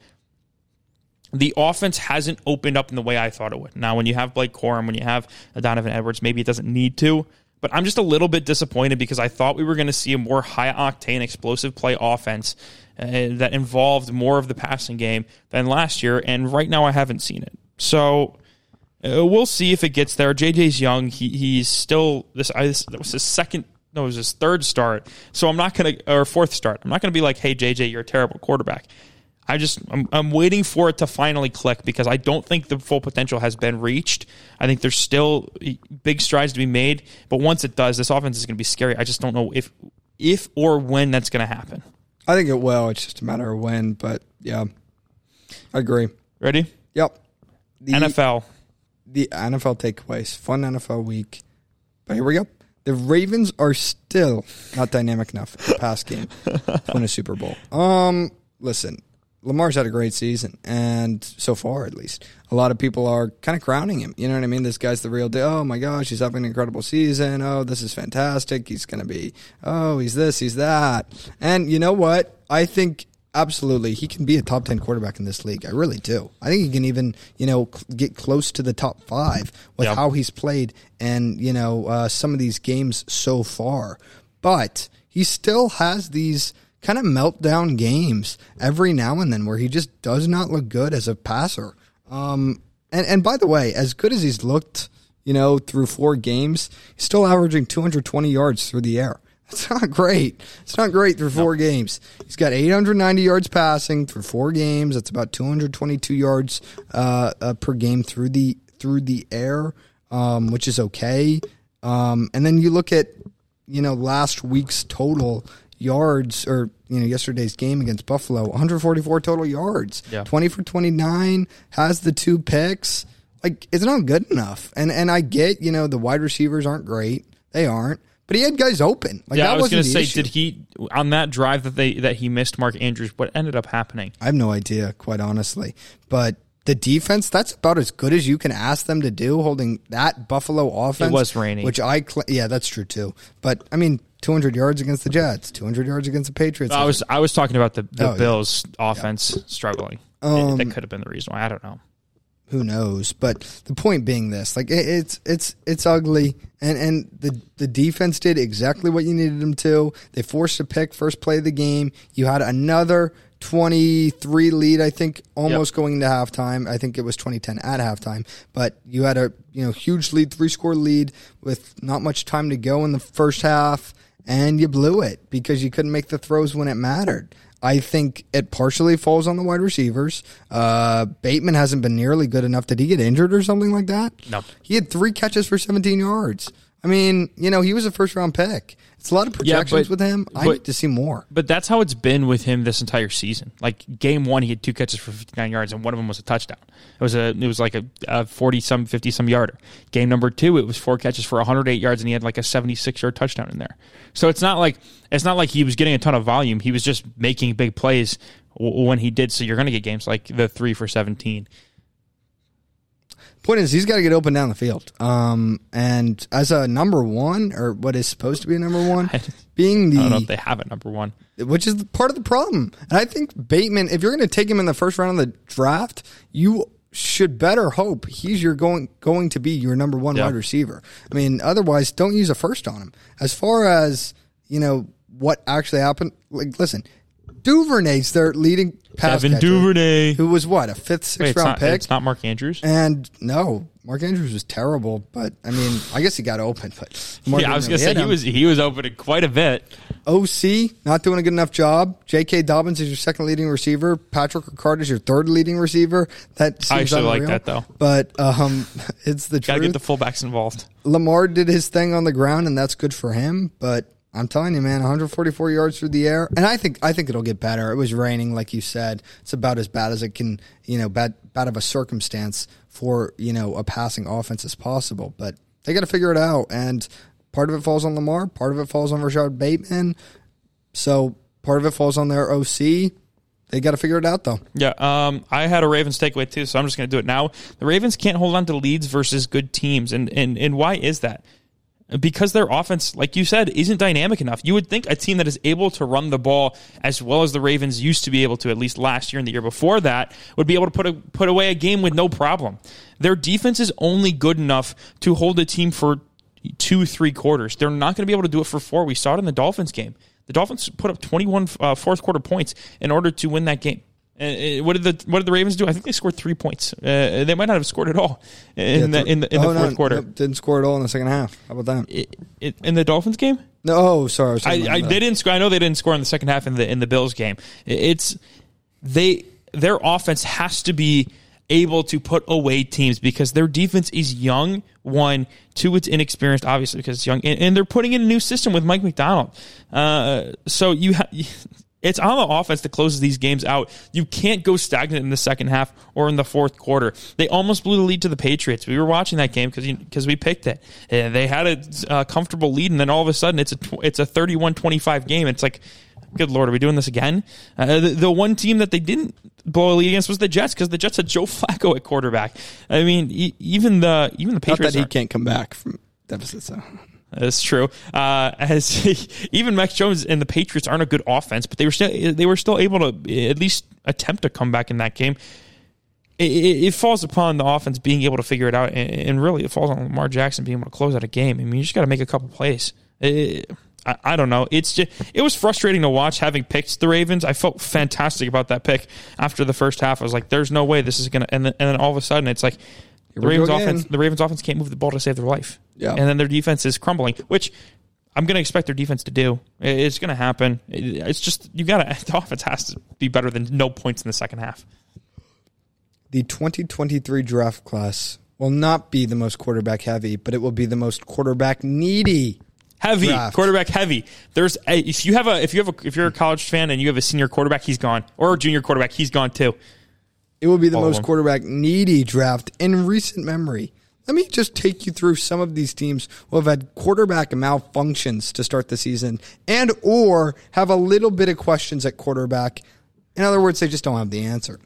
the offense hasn't opened up in the way I thought it would. Now, when you have Blake Corum, when you have Donovan Edwards, maybe it doesn't need to. But I'm just a little bit disappointed because I thought we were going to see a more high octane, explosive play offense uh, that involved more of the passing game than last year. And right now, I haven't seen it. So uh, we'll see if it gets there. JJ's young. He, he's still this. I, this that was his second. No, it was his third start. So I'm not gonna or fourth start. I'm not gonna be like, hey JJ, you're a terrible quarterback. I just I'm, I'm waiting for it to finally click because I don't think the full potential has been reached. I think there's still big strides to be made, but once it does, this offense is going to be scary. I just don't know if if or when that's going to happen. I think it will. It's just a matter of when, but yeah, I agree. Ready? Yep. The, NFL. the NFL takeaways. Fun NFL week. But here we go. The Ravens are still not dynamic enough in the pass game to win a Super Bowl. Um, listen, Lamar's had a great season, and so far at least, a lot of people are kind of crowning him. You know what I mean? This guy's the real deal. Oh my gosh, he's having an incredible season. Oh, this is fantastic. He's going to be. Oh, he's this, he's that. And you know what? I think absolutely he can be a top 10 quarterback in this league i really do i think he can even you know cl- get close to the top five with Yep. how he's played and you know uh, some of these games so far but he still has these kind of meltdown games every now and then where he just does not look good as a passer um, and, and by the way as good as he's looked you know, through four games, he's still averaging 220 yards through the air. It's not great. It's not great through four games. He's got 890 yards passing through four games. That's about 222 yards uh, uh, per game through the through the air, um, which is okay. Um, and then you look at you know last week's total yards or you know yesterday's game against Buffalo, 144 total yards, Yeah. 20 for 29, has the two picks. Like it's not good enough. And and I get you know the wide receivers aren't great, they aren't, but he had guys open. Like Yeah, that I was going to say, issue. did he on that drive that they that he missed Mark Andrews? What ended up happening? I have no idea, quite honestly. But the defense, that's about as good as you can ask them to do, holding that Buffalo offense. It was raining. Which I, cl- yeah, that's true too. But I mean, 200 yards against the Jets, 200 yards against the Patriots. I was I was talking about the, the Oh, yeah. Bills offense struggling. It- that could have been the reason why. I don't know. who knows? But the point being this, like it, it's it's it's ugly, and and the the defense did exactly what you needed them to. They forced a pick first play of the game. You had another twenty three lead, I think, almost Yep. going into halftime. I think it was twenty ten at halftime, but you had a you know huge lead, three score lead with not much time to go in the first half, and you blew it because you couldn't make the throws when it mattered. I think it partially falls on the wide receivers. Uh, Bateman hasn't been nearly good enough. Did he get injured or something like that? No. He had three catches for 17 yards. I mean, you know, he was a first round pick. It's a lot of Yeah, projections but- with him. I but- need to see more. But that's how it's been with him this entire season. Like game one, he had two catches for 59 yards, and one of them was a touchdown. It was a it was like a, a 40 some 50 some yarder. Game number two, it was four catches for 108 yards, and he had like a 76 yard touchdown in there. So it's not like it's not like he was getting a ton of volume. He was just making big plays w- when he did. So you're going to get games like the three for 17. Point is, he's got to get open down the field. Um, and as a number one, or what is supposed to be a number one, being the I don't know if they have a number one. which is part of the problem. And I think Bateman, if you're going to take him in the first round of the draft, you should better hope he's your going going to be your number one Yeah. wide receiver. I mean, otherwise, don't use a first on him. As far as you know, what actually happened? Like, listen, Duvernay's their leading pass Devin catcher, Duvernay. who was what a fifth, sixth Wait, it's round not, pick. it's not Mark Andrews. And no, Mark Andrews was terrible, but I mean, I guess he got open. But Mark yeah, I was going to say he was he was opening quite a bit. OC not doing a good enough job. J.K. Dobbins is your second leading receiver. Patrick Ricard is your third leading receiver. That seems I actually like that, though. But um, it's the Got to truth. get the fullbacks involved. Lamar did his thing on the ground, and that's good for him. But I'm telling you, man, 144 yards through the air, and I think I think it'll get better. It was raining, like you said. It's about as bad as it can, you know, bad bad of a circumstance for you know a passing offense as possible. But they got to figure it out, and part of it falls on Lamar, part of it falls on Rashod Bateman. So part of it falls on their OC. They got to figure it out, though. Yeah, um, I had a Ravens takeaway too, so I'm just going to do it now. The Ravens can't hold on to leads versus good teams, and and and why is that? Because their offense, like you said, isn't dynamic enough. You would think a team that is able to run the ball as well as the Ravens used to be able to, at least last year and the year before that, would be able to put a, put away a game with no problem. Their defense is only good enough to hold a team for two, three quarters. They're not going to be able to do it for four. We saw it in the Dolphins game. The Dolphins put up 21 uh, fourth quarter points in order to win that game. Uh, what did the what did the Ravens do? I think they scored three points. Uh, they might not have scored at all in the in the, in the Oh, no, fourth quarter. no, didn't score at all in the second half. How about that? It- it- in the Dolphins game, No, oh, sorry. I I, I they didn't score. I know they didn't score in the second half in the in the Bills game. It's they their offense has to be able to put away teams because their defense is young. One, two, it's inexperienced, obviously because it's young, and, and they're putting in a new system with Mike Macdonald. Uh, so you ha- It's on the offense that closes these games out. You can't go stagnant in the second half or in the fourth quarter. They almost blew the lead to the Patriots. We were watching that game because because we picked it. And they had a uh, comfortable lead, and then all of a sudden it's a it's a 31-25 game. It's like, good lord, are we doing this again? Uh, the, the one team that they didn't blow a lead against was the Jets because the Jets had Joe Flacco at quarterback. I mean, e- even the even the Not Patriots that he aren't- can't come back from deficits. So. That's true. Uh, as even Mac Jones and the Patriots aren't a good offense, but they were still they were still able to at least attempt to come back in that game. It, it, it falls upon the offense being able to figure it out, and, and really it falls on Lamar Jackson being able to close out a game. I mean, you just got to make a couple plays. It- I, I don't know. It's just it was frustrating to watch having picked the Ravens. I felt fantastic about that pick after the first half. I was like, "There's no way this is gonna," and then, and then all of a sudden it's like Here The Ravens offense, the Ravens offense can't move the ball to save their life. Yeah. and then their defense is crumbling, which I'm going to expect their defense to do. It's going to happen. It's just you got to. The offense has to be better than no points in the second half. The 2023 draft class will not be the most quarterback heavy, but it will be the most quarterback needy. Heavy Draft. quarterback heavy. There's a, if you have a if you have a if you're a college fan and you have a senior quarterback, he's gone, or a junior quarterback, he's gone too. It will be the All most quarterback needy draft in recent memory. Let me just take you through some of these teams who have had quarterback malfunctions to start the season and or have a little bit of questions at quarterback. In other words, they just don't have the answer.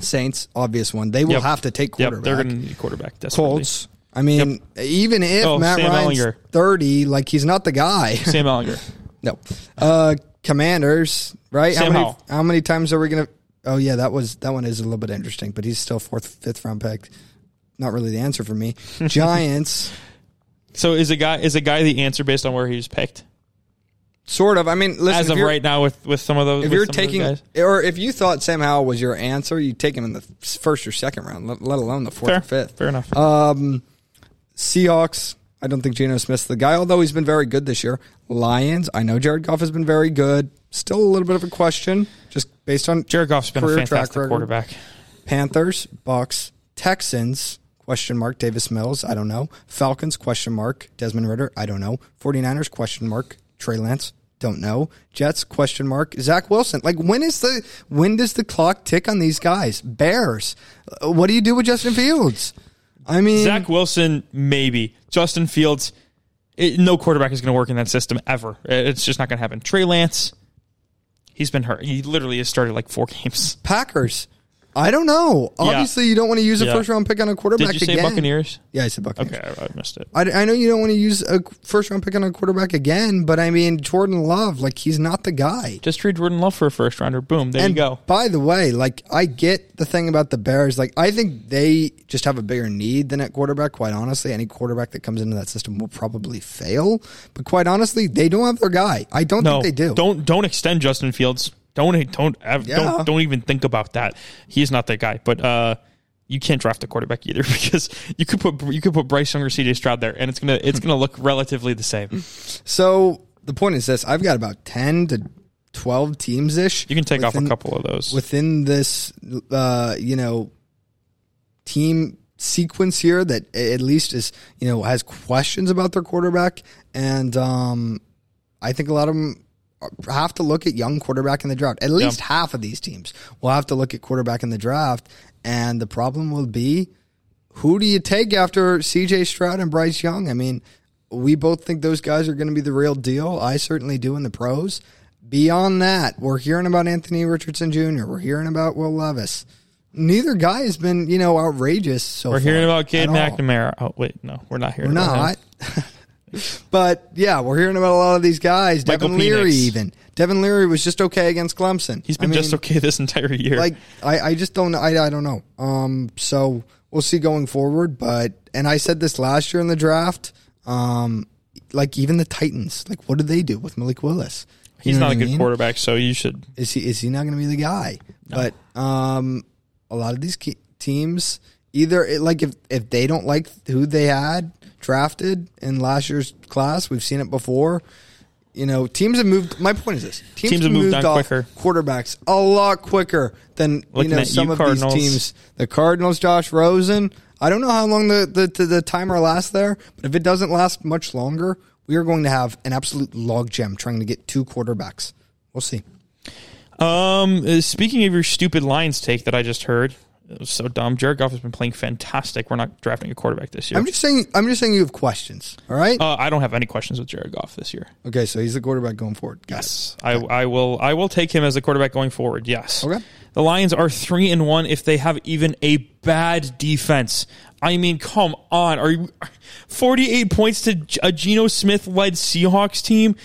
Saints, obvious one. They will Yep. have to take Yep, quarterback. they're going to need quarterback. desperately. Colts. I mean, even if Oh, Matt Sam Ryan's Ehlinger. 30, like he's not the guy. Sam Ehlinger. No. Uh Commanders, right? Sam how many Howell. how many times are we gonna Oh yeah, that was that one is a little bit interesting, but he's still fourth, fifth round pick. Not really the answer for me. Giants, So is a guy is a guy the answer based on where he was picked sort of. I mean, listen, as of right now with with some of those. if you're some of those taking, guys? or if you thought Sam Howell was your answer, you take him in the first or second round, let, let alone the fourth fair, or fifth. fair enough. Um, Seahawks. I don't think Geno Smith's the guy, although he's been very good this year. Lions. I know Jared Goff has been very good. Still a little bit of a question, just based on Jared Goff's been a fantastic record. quarterback. Panthers, Bucks, Texans, question mark, Davis Mills, I don't know. Falcons, question mark, Desmond Ridder, I don't know. 49ers, question mark, Trey Lance, don't know. Jets, question mark, Zach Wilson. Like when is the when does the clock tick on these guys? Bears. Uh, What do you do with Justin Fields? I mean Zach Wilson, maybe. Justin Fields, it, no quarterback is going to work in that system ever. It's just not going to happen. Trey Lance, he's been hurt. He literally has started like four games. Packers. I don't know. Obviously, you don't want to use a Yeah. first round pick on a quarterback Did you say again. Buccaneers? Yeah, I said Buccaneers. Okay, I, I missed it. I, I know you don't want to use a first round pick on a quarterback again, but I mean Jordan Love, like he's not the guy. Just trade Jordan Love for a first rounder. Boom, there and you go. by the way, like I get the thing about the Bears. Like I think they just have a bigger need than at quarterback. Quite honestly, any quarterback that comes into that system will probably fail. But quite honestly, they don't have their guy. I don't No, think they do. Don't don't extend Justin Fields. Don't don't Yeah. don't don't even think about that. He's not that guy. But uh, you can't draft a quarterback either because you could put you could put Bryce Young or CJ Stroud there, and it's gonna it's gonna look relatively the same. So the point is this: I've got about ten to twelve teams ish. You can take off a couple of those. within this, uh, you know, team sequence here that at least is, you know, has questions about their quarterback. And um, I think a lot of them have to look at young quarterback in the draft. At least half of these teams will have to look at quarterback in the draft. And the problem will be who do you take after CJ Stroud and Bryce Young? I mean, we both think those guys are going to be the real deal. I certainly do in the pros. Beyond that, we're hearing about Anthony Richardson Jr. We're hearing about Will Levis. Neither guy has been, you know, outrageous so We're far. hearing about Cade at all. McNamara. Oh wait, no, we're not hearing We're about not. him. but yeah, we're hearing about a lot of these guys. Michael Devin Leary, even Devin Leary was just okay against Clemson. He's been I just okay this entire year. like I, I just don't I, I don't know. Um so we'll see going forward, but and I said this last year in the draft, um like even the Titans, like what did they do with Malik Willis? You he's not a I good mean? quarterback, so you should. Is he is he not going to be the guy? But um a lot of these teams either it, like if if they don't like who they had drafted in last year's class, we've seen it before. You know, teams have moved. My point is this: teams, Teams have moved on off quicker. quarterbacks a lot quicker than Looking you know some you, of Cardinals. these teams. The Cardinals, Josh Rosen. I don't know how long the, the the the timer lasts there, but if it doesn't last much longer, we are going to have an absolute logjam trying to get two quarterbacks. We'll see. Um, uh, speaking of your stupid Lions take that I just heard, it was so dumb. Jared Goff has been playing fantastic. We're not drafting a quarterback this year. I'm just saying. I'm just saying you have questions. All right. uh, I don't have any questions with Jared Goff this year. okay, so he's the quarterback going forward. Got Yes, I, I will. I will take him as a quarterback going forward. Yes. Okay. The Lions are three and one if they have even a bad defense. I mean, come on. Are you forty-eight points to a Geno Smith led Seahawks team?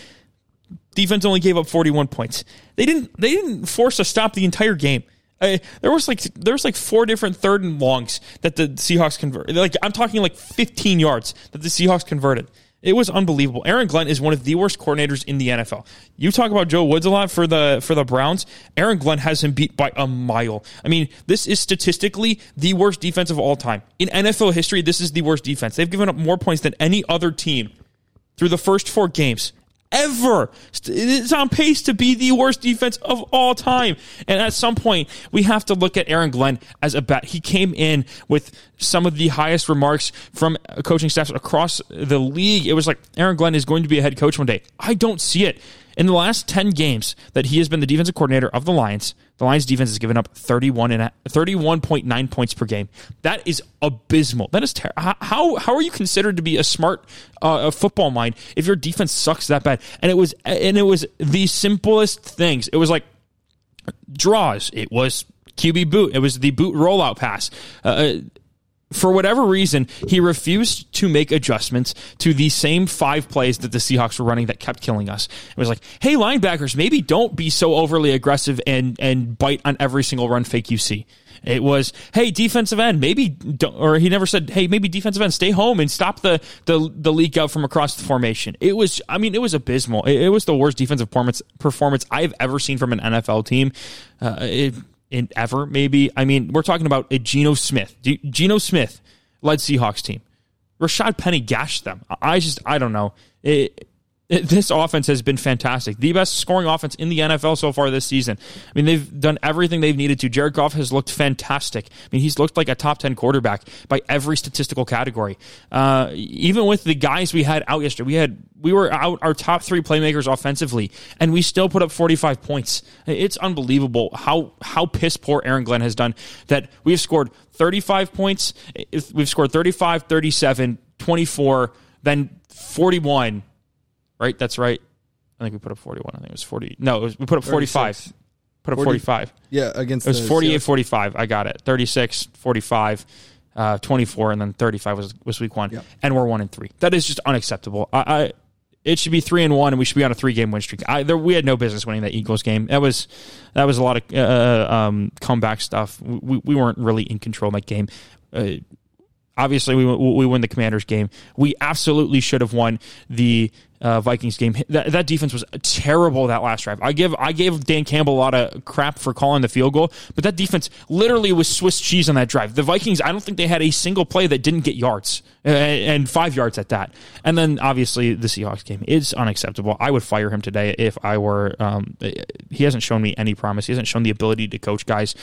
Defense only gave up forty-one points. They didn't. They didn't force a stop the entire game. Uh, there was like there was like four different third and longs that the Seahawks converted. Like I'm talking like 15 yards that the Seahawks converted. It was unbelievable. Aaron Glenn is one of the worst coordinators in the NFL. You talk about Joe Woods a lot for the for the Browns. Aaron Glenn has him beat by a mile. I mean, this is statistically the worst defense of all time. In NFL history, this is the worst defense. They've given up more points than any other team through the first four games ever. It's on pace to be the worst defense of all time. And at some point, we have to look at Aaron Glenn as a bet. He came in with some of the highest remarks from coaching staffs across the league. It was like Aaron Glenn is going to be a head coach one day. I don't see it. In the last 10 games that he has been the defensive coordinator of the Lions, the Lions defense has given up 31 and 31.9 points per game. That is abysmal. That is ter- how how are you considered to be a smart uh, football mind if your defense sucks that bad? And it was and it was the simplest things. It was like draws. It was QB boot. It was the boot rollout pass. Uh, for whatever reason, he refused to make adjustments to the same five plays that the Seahawks were running that kept killing us. It was like, hey, linebackers, maybe don't be so overly aggressive and, and bite on every single run fake you see. It was, hey, defensive end, maybe, don't, or he never said, hey, maybe defensive end, stay home and stop the, the, the leak out from across the formation. It was, I mean, it was abysmal. It, it was the worst defensive performance, performance I've ever seen from an NFL team. Uh, it, in ever, maybe. I mean, we're talking about a Geno Smith. Geno Smith led Seahawks team. Rashad Penny gashed them. I just, I don't know. It, this offense has been fantastic. The best scoring offense in the NFL so far this season. I mean, they've done everything they've needed to. Jared Goff has looked fantastic. I mean, he's looked like a top 10 quarterback by every statistical category. Uh, even with the guys we had out yesterday, we had, we were out our top three playmakers offensively, and we still put up 45 points. It's unbelievable how, how piss poor Aaron Glenn has done that we have scored 35 points. We've scored 35, 37, 24, then 41 right? That's right. I think we put up 41. I think it was 40. No, was, we put up 45. 36. Put up 40, 45. Yeah, against It was 48 45. I got it. 36, 45, uh, 24, and then 35 was, was week one. And we're one and three. That is just unacceptable. I, I it should be three and one, and we should be on a three game win streak. I, there, we had no business winning that Eagles game. That was that was a lot of uh, uh um, comeback stuff. We, we weren't really in control of that game. Uh, obviously, we we win the Commanders game. We absolutely should have won the uh, Vikings game. That, that defense was terrible that last drive. I give I gave Dan Campbell a lot of crap for calling the field goal, but that defense literally was Swiss cheese on that drive. The Vikings, I don't think they had a single play that didn't get yards uh, and five yards at that. And then obviously the Seahawks game is unacceptable. I would fire him today if I were. Um, he hasn't shown me any promise. He hasn't shown the ability to coach guys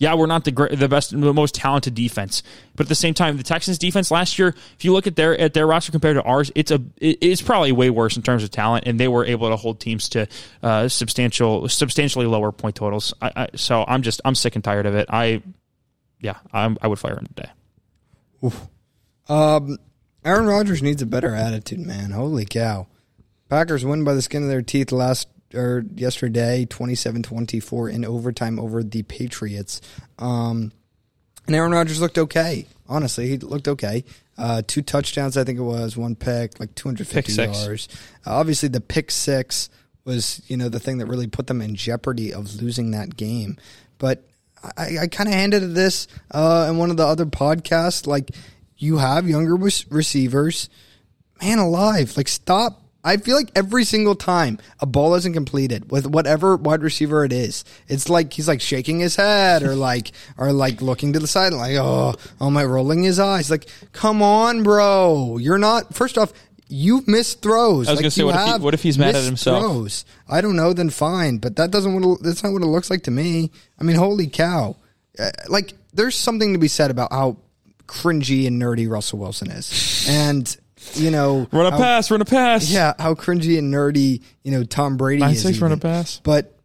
yeah, we're not the the best, the most talented defense, but at the same time, the Texans defense last year, if you look at their at their roster compared to ours, it's a it's probably way worse in terms of talent, and they were able to hold teams to uh, substantial substantially lower point totals. I, I, so I'm just I'm sick and tired of it. I yeah, I'm, i would fire him today. Oof. Um, Aaron Rodgers needs a better attitude, man. Holy cow! Packers win by the skin of their teeth last or yesterday, 27-24 in overtime over the Patriots. Um, and Aaron Rodgers looked okay. Honestly, he looked okay. Uh, two touchdowns, I think it was, one pick, like 250 yards. Uh, obviously, the pick six was, you know, the thing that really put them in jeopardy of losing that game. But I, I kind of handed this uh, in one of the other podcasts. Like, you have younger receivers. Man alive. Like, stop I feel like every single time a ball isn't completed with whatever wide receiver it is, it's like he's like shaking his head or like or like looking to the side and like oh oh my rolling his eyes like come on bro you're not first off you've missed throws. I was like, gonna say what if, he, what if he's mad at himself? Throws. I don't know then fine but that doesn't what that's not what it looks like to me. I mean holy cow uh, like there's something to be said about how cringy and nerdy Russell Wilson is and you know, run a how, pass, run a pass. Yeah, how cringy and nerdy, you know, Tom Brady Nine, is. Six, run a pass. But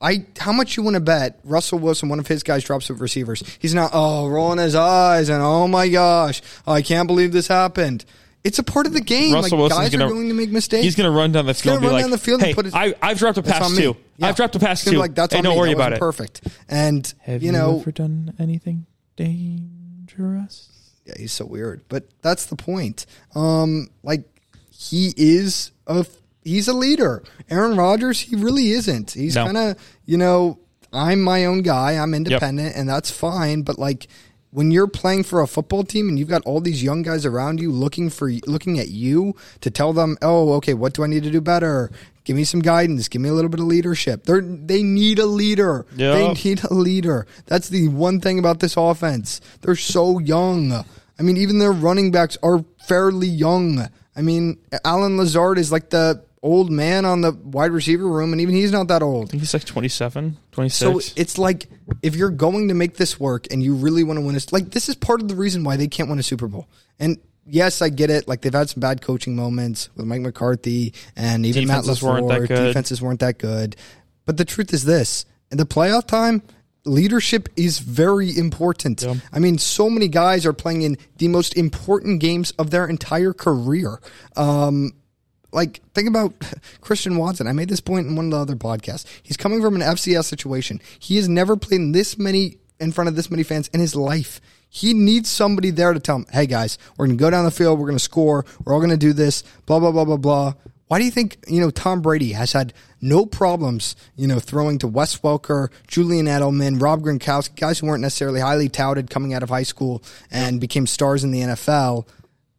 I, how much you want to bet Russell Wilson, one of his guys, drops with receivers? He's not, oh, rolling his eyes and oh my gosh, oh, I can't believe this happened. It's a part of the game. Russell like, Wilson's guys gonna, are going to make mistakes. He's going to run down the field. He's run like, down the field hey, and put it. I, have dropped a pass too. Yeah. I've dropped a pass too. Like that's hey, don't me. worry about it. Perfect. And have you know, you ever done anything dangerous? Yeah, he's so weird. But that's the point. Um, like he is a he's a leader. Aaron Rodgers, he really isn't. He's no. kind of you know I'm my own guy. I'm independent, yep. and that's fine. But like when you're playing for a football team and you've got all these young guys around you looking for looking at you to tell them, "Oh, okay, what do I need to do better? Give me some guidance. Give me a little bit of leadership." They they need a leader. Yeah. They need a leader. That's the one thing about this offense. They're so young. I mean, even their running backs are fairly young. I mean, Allen Lazard is like the old man on the wide receiver room, and even he's not that old. I think he's like 27, 26. So it's like if you're going to make this work and you really want to win a like this is part of the reason why they can't win a Super Bowl. And yes, I get it. Like they've had some bad coaching moments with Mike McCarthy and even Defenses Matt weren't that good. Defenses weren't that good. But the truth is this: in the playoff time, leadership is very important. Yeah. I mean, so many guys are playing in the most important games of their entire career. Um, like think about Christian Watson. I made this point in one of the other podcasts. He's coming from an FCS situation. He has never played in this many in front of this many fans in his life. He needs somebody there to tell him, "Hey guys, we're going to go down the field. We're going to score. We're all going to do this." Blah blah blah blah blah. Why do you think you know Tom Brady has had no problems, you know, throwing to Wes Welker, Julian Edelman, Rob Gronkowski, guys who weren't necessarily highly touted coming out of high school and became stars in the NFL?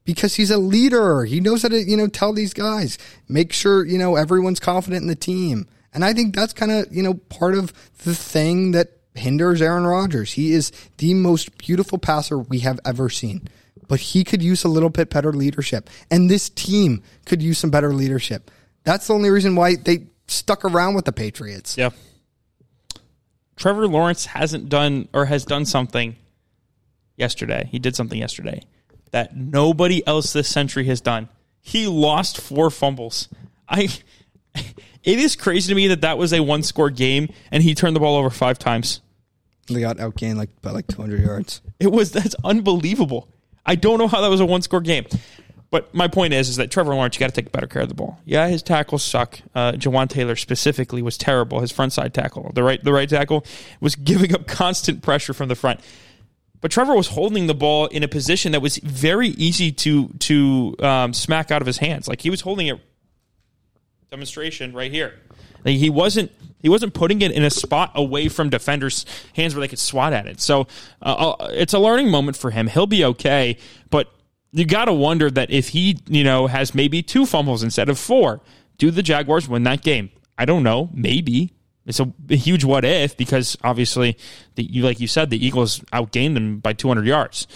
because he's a leader. He knows how to, you know, tell these guys, make sure, you know, everyone's confident in the team. And I think that's kind of, you know, part of the thing that hinders Aaron Rodgers. He is the most beautiful passer we have ever seen. But he could use a little bit better leadership. And this team could use some better leadership. That's the only reason why they stuck around with the Patriots. Yeah. Trevor Lawrence hasn't done or has done something yesterday. He did something yesterday that nobody else this century has done. He lost four fumbles. I it is crazy to me that that was a one score game and he turned the ball over five times. They got outgained like by like 200 yards. It was that's unbelievable. I don't know how that was a one score game. But my point is, is that Trevor Lawrence, you got to take better care of the ball. Yeah, his tackles suck. Uh, Jawaan Taylor specifically was terrible. His front side tackle, the right, the right tackle, was giving up constant pressure from the front. But Trevor was holding the ball in a position that was very easy to to um, smack out of his hands. Like he was holding it. Demonstration right here. Like he wasn't he wasn't putting it in a spot away from defenders' hands where they could swat at it. So uh, uh, it's a learning moment for him. He'll be okay, but you got to wonder that if he you know has maybe two fumbles instead of four, do the Jaguars win that game? I don't know. Maybe it's a, huge what if because obviously the, you like you said the Eagles outgained them by 200 yards.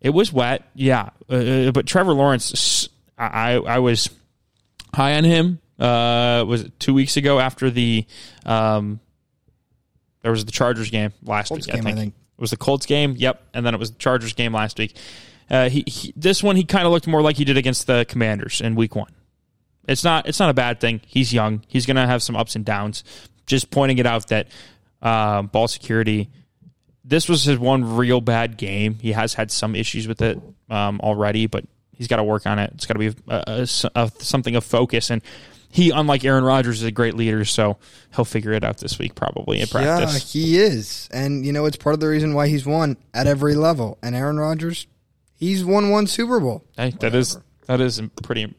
It was wet, yeah, uh, but Trevor Lawrence, I I was high on him. Uh, was it two weeks ago after the um, there was the Chargers game last Colts week. game, I I think. think. it was the Colts game. Yep, and then it was the Chargers game last week. Uh, he, he this one he kind of looked more like he did against the Commanders in Week One. It's not it's not a bad thing. He's young. He's gonna have some ups and downs. Just pointing it out that uh, ball security. This was his one real bad game. He has had some issues with it um, already, but he's got to work on it. It's got to be a, a, a- something of focus. And he, unlike Aaron Rodgers, is a great leader, so he'll figure it out this week probably in practice. Yeah, he is. And, you know, it's part of the reason why he's won at every level. And Aaron Rodgers, he's won one Super Bowl. Hey, that is that is pretty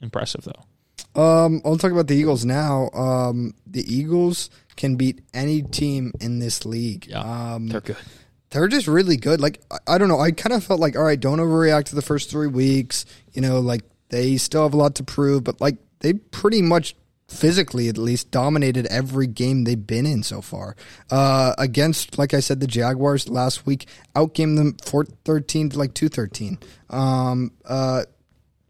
impressive though. Um, I'll talk about the Eagles now. Um, the Eagles can beat any team in this league. Um, They're good. they're just really good. Like I, I don't know. I kind of felt like, all right, don't overreact to the first three weeks. You know, like they still have a lot to prove, but like they pretty much physically at least dominated every game they've been in so far. Uh, against, like I said, the Jaguars last week, outgamed them four thirteen to like two thirteen. Um, uh,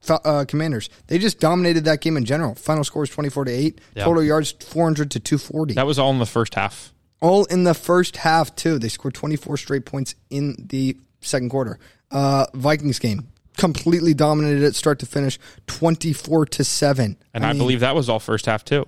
uh, Commanders. They just dominated that game in general. Final score is 24 to 8. Yeah. Total yards 400 to 240. That was all in the first half. All in the first half, too. They scored 24 straight points in the second quarter. Uh, Vikings game. Completely dominated it start to finish 24 to 7. And I, believe that was all first half too.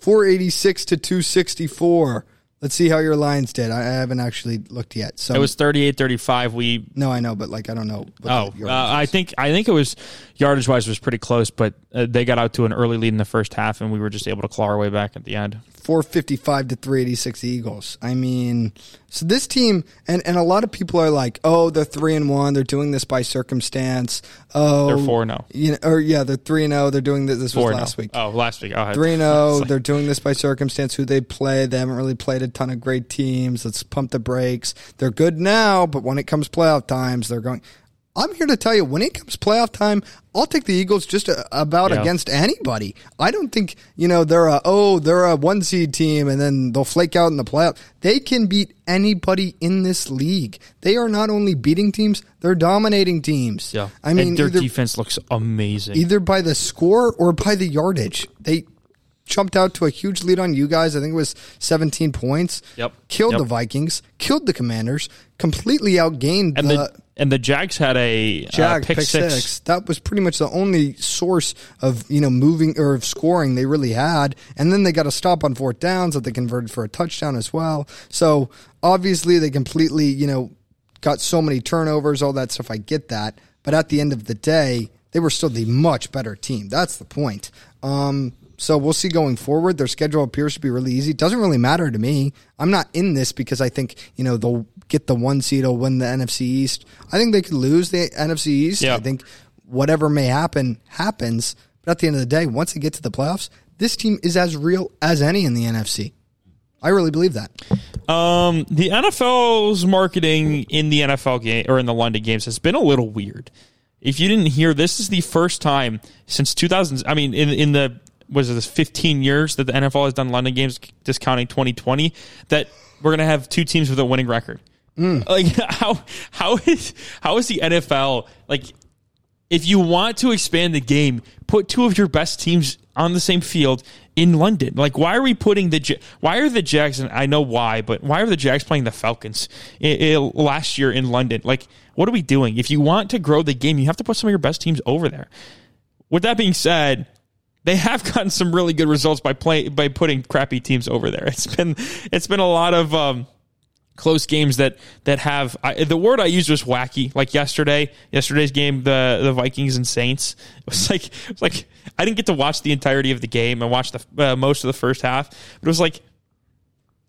486 to 264. Let's see how your Lions did. I I haven't actually looked yet. So It was 38-35. We no, I know, but like I don't know. what Oh, uh, I think I think it was yardage wise was pretty close, but uh, they got out to an early lead in the first half, and we were just able to claw our way back at the end. 455 to 386 Eagles. I mean, So this team, and, and a lot of people are like, oh, they're three and one. They're doing this by circumstance. Oh, They're four and zero. You know, or yeah, they're three and zero. They're doing this. This was Four last no. week. Oh, last week. Oh, Three and zero. They're doing this by circumstance. Who they play? They haven't really played a ton of great teams. Let's pump the brakes. They're good now, but when it comes playoff times, they're going. I'm here to tell you, when it comes playoff time, I'll take the Eagles just a, about Yeah. against anybody. I don't think you know they're a oh they're a one seed team and then they'll flake out in the playoff. They can beat anybody in this league. They are not only beating teams, they're dominating teams. yeah. I mean and their either- defense looks amazing. either by the score or by the yardage. They jumped out to a huge lead on you guys. I think it was 17 points. Yep. Killed Yep. the Vikings, killed the Commanders, completely outgained and the, the and the Jags had a uh, Jag pick, six. That was pretty much the only source of you know moving or of scoring they really had. And then they got a stop on fourth downs that they converted for a touchdown as well. So obviously they completely you know got so many turnovers, all that stuff. I get that, but at the end of the day, they were still the much better team. That's the point. Um, so we'll see going forward. Their schedule appears to be really easy. Doesn't really matter to me. I'm not in this because I think you know they'll get the one seed. They'll win the NFC East. I think they could lose the NFC East. Yeah. I think whatever may happen happens. But at the end of the day, once they get to the playoffs, this team is as real as any in the NFC. I really believe that. Um, the NFL's marketing in the NFL game or in the London games has been a little weird. If you didn't hear, this is the first time since 2000. I mean, in in the was it this 15 years that the NFL has done London games, discounting 2020, that we're gonna have two teams with a winning record. Mm. Like how how is how is the NFL like? if you want to expand the game, put two of your best teams on the same field in London. Like, why are we putting the why are the Jags? And I know why, but why are the Jags playing the Falcons i- i- last year in London? Like, what are we doing? If you want to grow the game, you have to put some of your best teams over there. With that being said. They have gotten some really good results by play by putting crappy teams over there. It's been it's been a lot of um, close games that that have I, the word I used was wacky. Like yesterday, yesterday's game, the the Vikings and Saints. It was like it was like I didn't get to watch the entirety of the game. I watched the uh, most of the first half, but it was like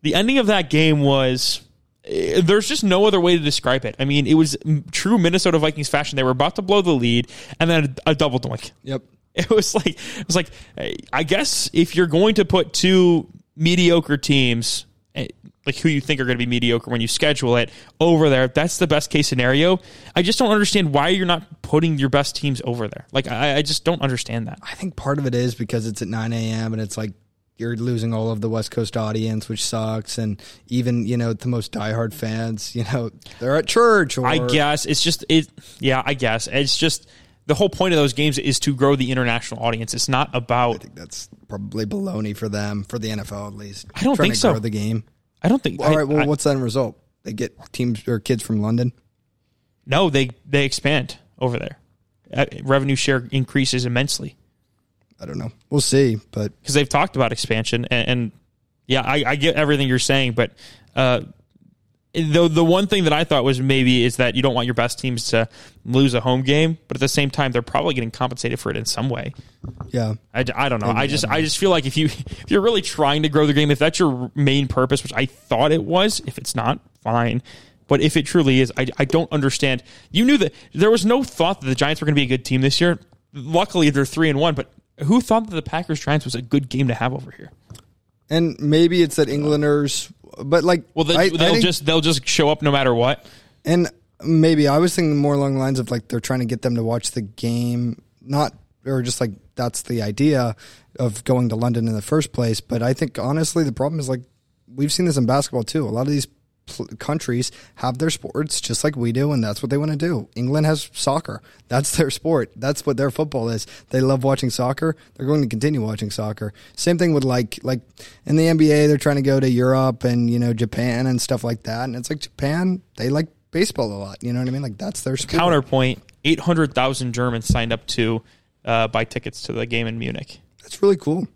the ending of that game was. eh, There's just no other way to describe it. I mean, it was true Minnesota Vikings fashion. They were about to blow the lead, and then a, a double doink. Yep. It was like it was like I guess if you're going to put two mediocre teams eh, like who you think are going to be mediocre when you schedule it over there, that's the best case scenario. I just don't understand why you're not putting your best teams over there. Like I, I just don't understand that. I think part of it is because it's at 9 a.m. and it's like you're losing all of the West Coast audience, which sucks. And even, you know, the most diehard fans, you know, they're at church or. I guess it's just it. Yeah, I guess it's just the whole point of those games is to grow the international audience. It's not about. I think that's probably baloney for them, for the NFL at least. I don't think to so. Grow the game. I don't think. All I- right. Well, I- what's the end result? They get teams or kids from London. no, they they expand over there. Uh, revenue share increases immensely. I don't know. We'll see. But because they've talked about expansion and, and yeah, I, I get everything you're saying, but uh, the the one thing that I thought was maybe is that you don't want your best teams to lose a home game, but at the same time they're probably getting compensated for it in some way. yeah, I, I don't know. I just I just feel like if you if you're really trying to grow the game, if that's your main purpose, which I thought it was, if it's not, fine. But if it truly is, I, I don't understand. You knew that there was no thought that the Giants were going to be a good team this year. Luckily, they're three and one. But who thought that the Packers Giants was a good game to have over here? and maybe it's that Englanders, but like, Well, they, I- I they'll think- just they'll just show up no matter what. And maybe I was thinking more along the lines of like they're trying to get them to watch the game, not or just like that's the idea of going to London in the first place. But I think honestly, the problem is like we've seen this in basketball too. A lot of these pl- countries have their sports just like we do, and that's what they want to do. England has soccer. That's their sport. That's what their football is. They love watching soccer. They're going to continue watching soccer. Same thing with like like in the NBA, they're trying to go to Europe and you know Japan and stuff like that. And it's like Japan, they like baseball a lot. You know what I mean? Like that's their sport. Counterpoint: eight hundred thousand Germans signed up to uh, buy tickets to the game in Munich. That's really cool.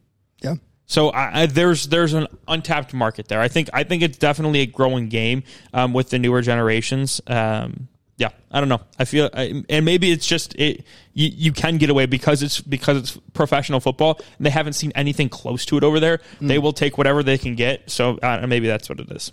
So I, I, there's there's an untapped market there. I think I think it's definitely a growing game um, with the newer generations. Um, yeah, I don't know. I feel, I, and maybe it's just it. You, you can get away because it's because it's professional football. And they haven't seen anything close to it over there. They will take whatever they can get. So uh, maybe that's what it is.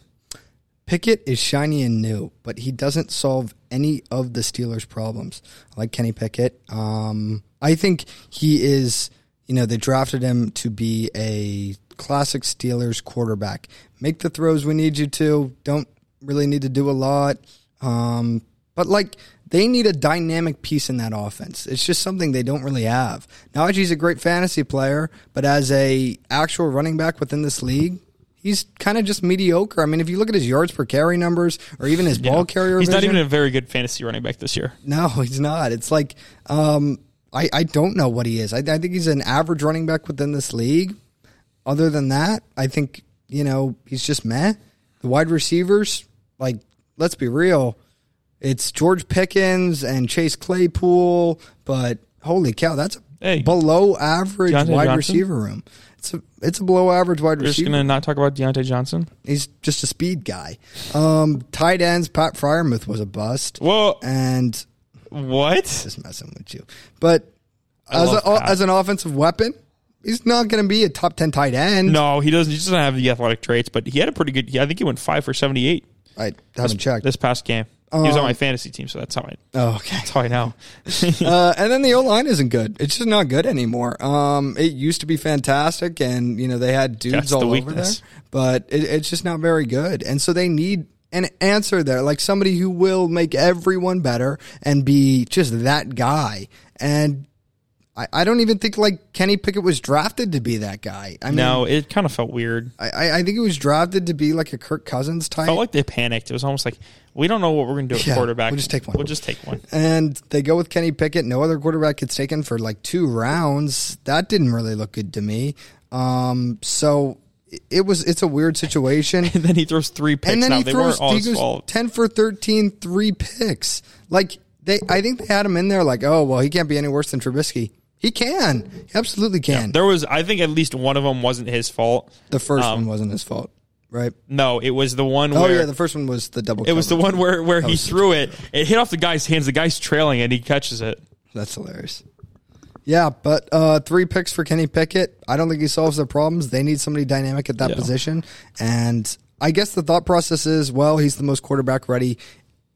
Pickett is shiny and new, but he doesn't solve any of the Steelers' problems. I like Kenny Pickett. Um, I think he is, you know, they drafted him to be a classic Steelers quarterback. Make the throws we need you to. Don't really need to do a lot. Um, but like they need a dynamic piece in that offense. It's just something they don't really have. Najee's a great fantasy player, but as a actual running back within this league, he's kind of just mediocre. I mean, if you look at his yards per carry numbers or even his ball carrier, He's not even a very good fantasy running back this year. no, he's not. It's like um, I I don't know what he is. I, I think he's an average running back within this league. Other than that, I think you know he's just meh. The wide receivers, like let's be real, it's George Pickens and Chase Claypool, but holy cow, that's a Hey. below average Diontae wide Johnson? receiver room. It's a it's a below average wide just receiver. gonna not talk about Diontae Johnson. He's just a speed guy. Um, tight ends, Pat Freiermuth was a bust, Whoa, and what? just messing with you. But I as a, as an offensive weapon, he's not going to be a top ten tight end. No, he doesn't. He doesn't have the athletic traits, but he had a pretty good. I think he went five for seventy-eight I haven't checked. this past game. he was on Um, my fantasy team, so that's how I. oh, okay. That's how I know. uh, and then the O line isn't good. It's just not good anymore. Um, it used to be fantastic, and you know they had dudes That's all the over there, but it, it's just not very good. And so they need an answer there, like somebody who will make everyone better and be just that guy. And I, I don't even think like Kenny Pickett was drafted to be that guy. I mean, no, it kind of felt weird. I, I I think he was drafted to be like a Kirk Cousins type. I felt like they panicked. It was almost like we don't know what we're going to do at Yeah, quarterback. we'll just take one. We'll just take one. and they go with Kenny Pickett. No other quarterback gets taken for like two rounds. That didn't really look good to me. Um, so it- was. It's a weird situation. And then he throws three picks. and then now he they throws all he goes fault. ten for 13, three picks. Like they, I think they had him in there. Like, oh well, he can't be any worse than Trubisky. He can. He absolutely can. There was, I think, at least one of them wasn't his fault. the first um, one wasn't his fault, right? No, it was the one Oh where Oh yeah, the first one was the double. it was the one where where he threw it. It hit off the guy's hands. The guy's trailing and he catches it. That's hilarious. Yeah, but uh, three picks for Kenny Pickett. I don't think he solves their problems. They need somebody dynamic at that Yeah. position. And I guess the thought process is, well, he's the most quarterback ready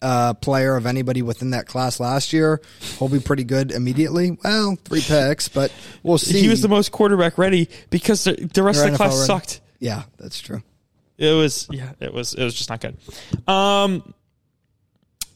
uh, player of anybody within that class last year. He'll be pretty good immediately. Well, three picks, but we'll see. He was the most quarterback ready because the, the rest They're of the class ready. sucked. Yeah, that's true. It was yeah, it was it was just not good. Um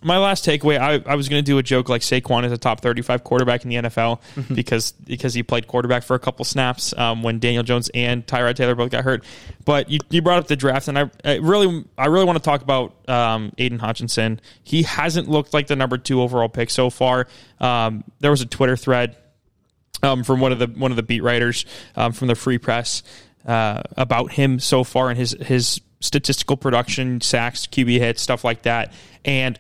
my last takeaway, I, I was going to do a joke like Saquon is a top 35 quarterback in the NFL Mm-hmm. because because he played quarterback for a couple snaps um, when Daniel Jones and Tyrod Taylor both got hurt. But you, you brought up the draft, and I, I really I really want to talk about um, Aidan Hutchinson. He hasn't looked like the number two overall pick so far. Um, there was a Twitter thread um, from one of the one of the beat writers um, from the Free Press uh, about him so far and his his statistical production, sacks, QB hits, stuff like that, and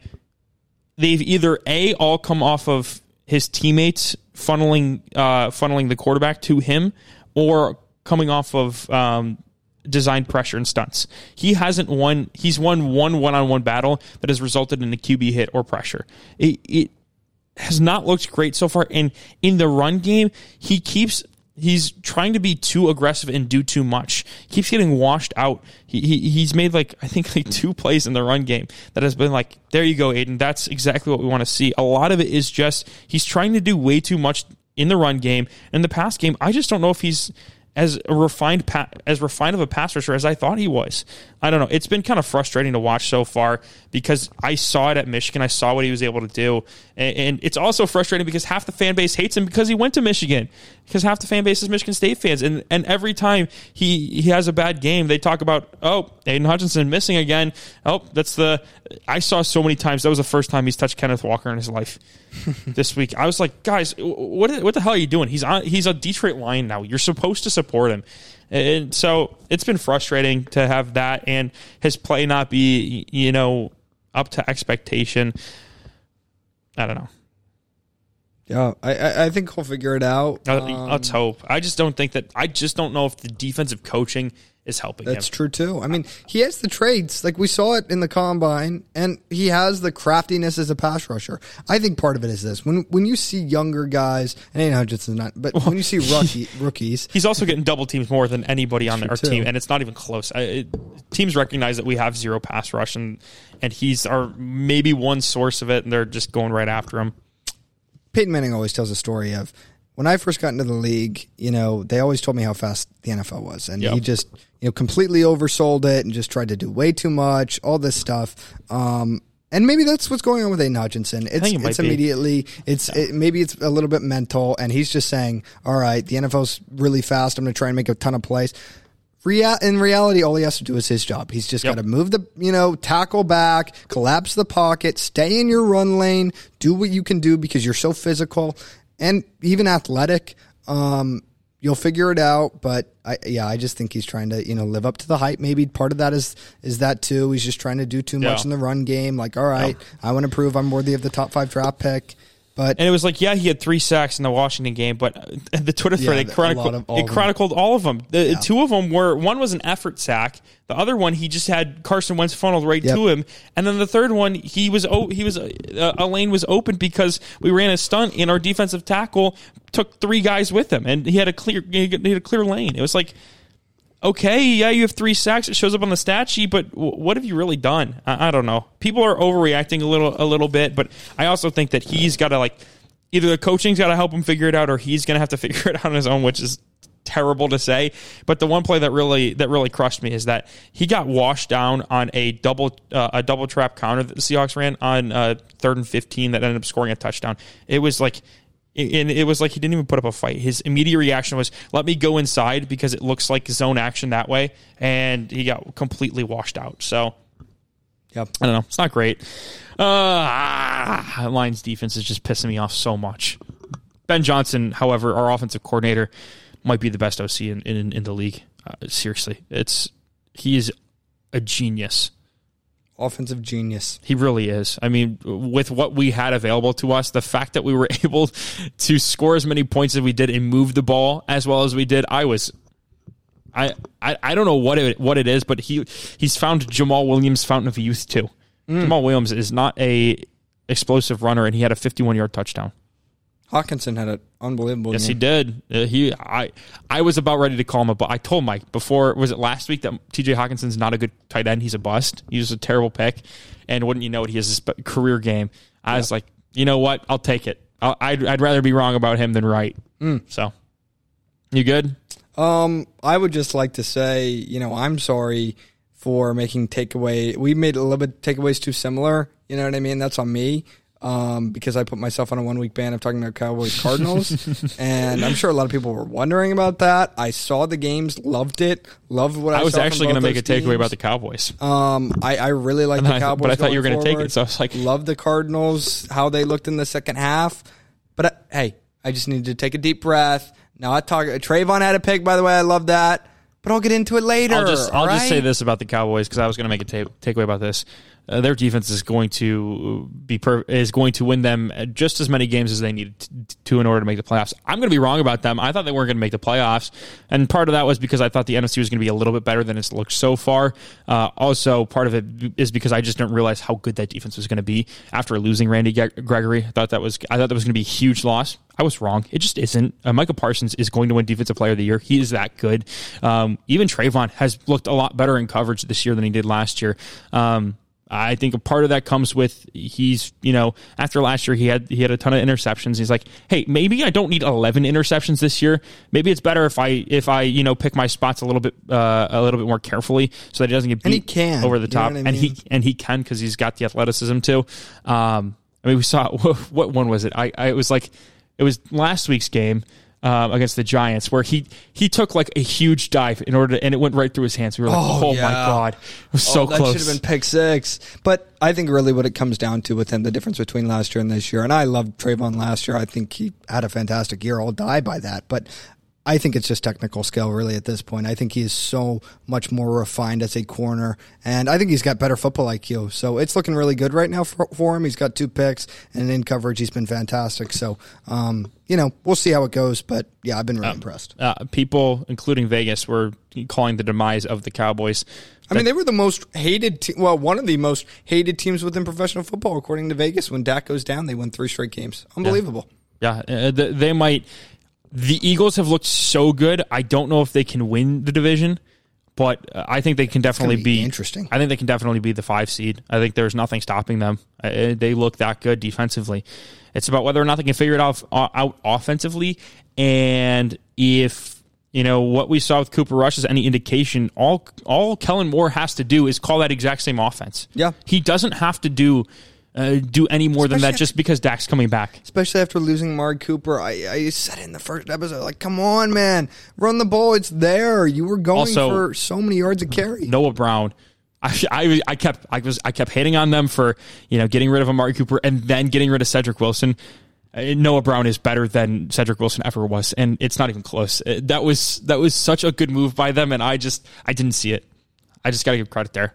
they've either a all come off of his teammates funneling uh, funneling the quarterback to him, or coming off of um, designed pressure and stunts. He hasn't won. He's won one one on one battle that has resulted in a QB hit or pressure. It, it has not looked great so far. And in the run game, he keeps he's trying to be too aggressive and do too much. He keeps getting washed out. He, he he's made like I think like two plays in the run game that has been like, there you go, Aidan. That's exactly what we want to see. A lot of it is just he's trying to do way too much in the run game. In the pass game, I just don't know if he's as refined pa- as refined of a pass rusher as I thought he was. I don't know. It's been kind of frustrating to watch so far because I saw it at Michigan. I saw what he was able to do, and, and it's also frustrating because half the fan base hates him because he went to Michigan. Because half the fan base is Michigan State fans, and and every time he he has a bad game, they talk about oh Aidan Hutchinson missing again. Oh that's the I saw so many times. That was the first time he's touched Kenneth Walker in his life this week. I was like, guys, what what the hell are you doing? He's on. He's a Detroit Lion now. You're supposed to support him, and so it's been frustrating to have that and his play not be you know up to expectation. I don't know. Yeah, I, I, think he'll figure it out. Um, Let's hope. I just don't think that. I just don't know if the defensive coaching is helping That's him. true too. I mean, he has the traits, like we saw it in the combine, and he has the craftiness as a pass rusher. I think part of it is this: when when you see younger guys, and Aidan Hutchinson's not, but when you see rookie, rookies, He's also getting double teams more than anybody on our too. team, and it's not even close. I, it, teams recognize that we have zero pass rush, and and he's our maybe one source of it, and they're just going right after him. Peyton Manning always tells a story of when I first got into the league. You know, they always told me how fast the NFL was, and Yep. he just you know completely oversold it and just tried to do way too much, all this stuff. Um, and maybe that's what's going on with Aidan Hutchinson. It's it it's be. immediately it's it, maybe it's a little bit mental, and he's just saying, "All right, the NFL's really fast. I'm going to try and make a ton of plays." In reality, all he has to do is his job. He's just Yep. got to move the, you know, tackle back, collapse the pocket, stay in your run lane, do what you can do because you're so physical and even athletic. Um, you'll figure it out. But I, yeah, I just think he's trying to, you know, live up to the hype. Maybe part of that is is that too. He's just trying to do too much Yeah. in the run game. Like, all right, I want to prove I'm worthy of the top five draft pick. But And it was like, yeah, he had three sacks in the Washington game, but uh, the Twitter thread Yeah, it chronicled, all it of them. all of them. The two of them were one was an effort sack, the other one he just had Carson Wentz funneled right Yep. to him, and then the third one he was oh he was uh, a lane was open because we ran a stunt and our defensive tackle took three guys with him, and he had a clear he had a clear lane. It was like. Okay, yeah, you have three sacks. It shows up on the stat sheet, but w- what have you really done? I, I don't know. People are overreacting a little, a little bit, but I also think that he's got to like either the coaching's got to help him figure it out, or he's going to have to figure it out on his own, which is terrible to say. But the one play that really that really crushed me is that he got washed down on a double uh, a double trap counter that the Seahawks ran on uh, third and fifteen that ended up scoring a touchdown. It was like. And it was like he didn't even put up a fight. His immediate reaction was, "Let me go inside because it looks like zone action that way," and he got completely washed out. So yep. I don't know. It's not great. Uh, ah, Lions defense is just pissing me off so much. Ben Johnson, however, our offensive coordinator, might be the best OC in, in, in the league. Uh, seriously, it's he is a genius. Offensive genius. He really is. I mean, with what we had available to us, the fact that we were able to score as many points as we did and move the ball as well as we did, I was. I, I, I don't know what it what it is, but he he's found Jamaal Williams' fountain of youth too. Mm. Jamaal Williams is not a explosive runner, and he had a 51 yard touchdown. Hockenson had an unbelievable. Yes, he did. Uh, he I I was about ready to call him a. bu- I told Mike before was it last week that T.J. Hockenson's not a good tight end. He's a bust. He's a terrible pick, and wouldn't you know it, he has sp- career game. I was like, you know what? I'll take it. I'll, I'd I'd rather be wrong about him than right. So, you good? Um, I would just like to say, you know, I'm sorry for making takeaway. We made a little bit takeaways too similar. You know what I mean? That's on me. Um, because I put myself on a one week ban of talking about Cowboys Cardinals, and I'm sure a lot of people were wondering about that. I saw the games, loved it, loved what I, I was actually going to make a those takeaway about the Cowboys. Um, I, I really like the I- Cowboys, but I thought you were going gonna take it, so I was like- love the Cardinals, how they looked in the second half. But I, hey, I just needed to take a deep breath. Now I talk. Trevon had a pick, by the way. I love that. But I'll get into it later. I'll just I'll all just say this about the Cowboys because I was going to make a ta- takeaway about this. Uh, their defense is going to be per- is going to win them just as many games as they needed to, to in order to make the playoffs. I'm going to be wrong about them. I thought they weren't going to make the playoffs, and part of that was because I thought the NFC was going to be a little bit better than it's looked so far. Uh, also, part of it is because I just didn't realize how good that defense was going to be after losing Randy Gre- Gregory. I thought that was I thought that was going to be a huge loss. I was wrong. It just isn't. Uh, Micah Parsons is going to win Defensive Player of the Year. He is that good. Um, even Trevon has looked a lot better in coverage this year than he did last year. Um, I think a part of that comes with he's you know after last year he had he had a ton of interceptions. He's like, hey, maybe I don't need eleven interceptions this year. Maybe it's better if I if I you know pick my spots a little bit uh, a little bit more carefully so that he doesn't get beat And he can. over the You know top. I And he and he can because he's got the athleticism too. Um, I mean, we saw what one was it? I, I it was like it was last week's game um, against the Giants where he he took like a huge dive in order to, and it went right through his hands. We were like, Oh, oh, my god, it was so Oh, that close. should have been pick six. But I think really what it comes down to with him, the difference between last year and this year, and I loved Trevon last year. I think he had a fantastic year. I'll die by that. But I think it's just technical skill, really, at this point. I think he is so much more refined as a corner, and I think he's got better football IQ. So it's looking really good right now for, for him. He's got two picks, and in coverage, he's been fantastic. So, um, you know, we'll see how it goes. But yeah, I've been really impressed. Uh, people, including Vegas, were calling the demise of the Cowboys. I mean, they were the most hated, te- well, one of the most hated teams within professional football, according to Vegas. When Dak goes down, they win three straight games. Unbelievable. Yeah, uh, th- they might. The Eagles have looked so good. I don't know if they can win the division, but uh, I think they can definitely be be, interesting. I think they can definitely be the five seed. I think there's nothing stopping them. Uh, they look that good defensively. It's about whether or not they can figure it out, uh, out offensively, and if you know what we saw with Cooper Rush is any indication, all all Kellen Moore has to do is call that exact same offense. Yeah. he doesn't have to do. Uh, do any more than that just because Dak's coming back. especially after losing Mark Cooper. I, I said in the first episode, like, come on, man, run the ball. It's there. You were going Also- for so many yards of carry. Noah Brown. I, I, I kept I was I kept hating on them for you know getting rid of Amari Cooper and then getting rid of Cedric Wilson. Uh, Noah Brown is better than Cedric Wilson ever was, and it's not even close. Uh, That was that was such a good move by them, and I just I didn't see it. I just got to give credit there.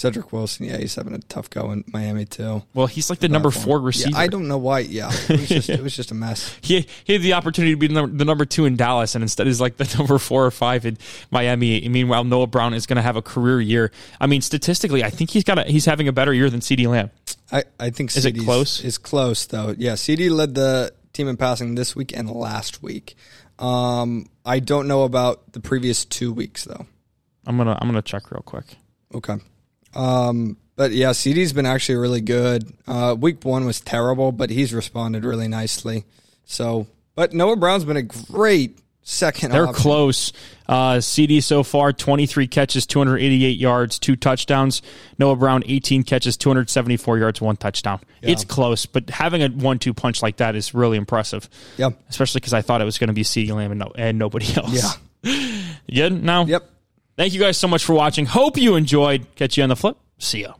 Cedric Wilson, yeah, he's having a tough go in Miami too. Well, he's like the number four Yeah, receiver. I don't know why. Yeah, it was just, it was just a mess. he, he had the opportunity to be the number, the number two in Dallas, and instead is like the number four or five in Miami. Meanwhile, Noah Brown is going to have a career year. I mean, statistically, I think he's got a, he's having a better year than CeeDee Lamb. I, I think Is it close? Is close though. Yeah, CeeDee led the team in passing this week and last week. Um, I don't know about the previous two weeks though. I'm gonna I'm gonna check real quick. Okay. Um, but yeah, CeeDee's been actually really good. Uh, week one was terrible, but he's responded really nicely. So, but Noah Brown's been a great second. They're option. close. Uh, CeeDee so far, 23 catches, 288 yards, two touchdowns. Noah Brown, 18 catches, 274 yards, one touchdown. It's close, but having a one-two punch like that is really impressive. Yep. Especially because I thought it was going to be CeeDee Lamb and, no, and nobody else. Yeah. Good. Now, Yep. Thank you guys so much for watching. Hope you enjoyed. Catch you on the flip. See ya.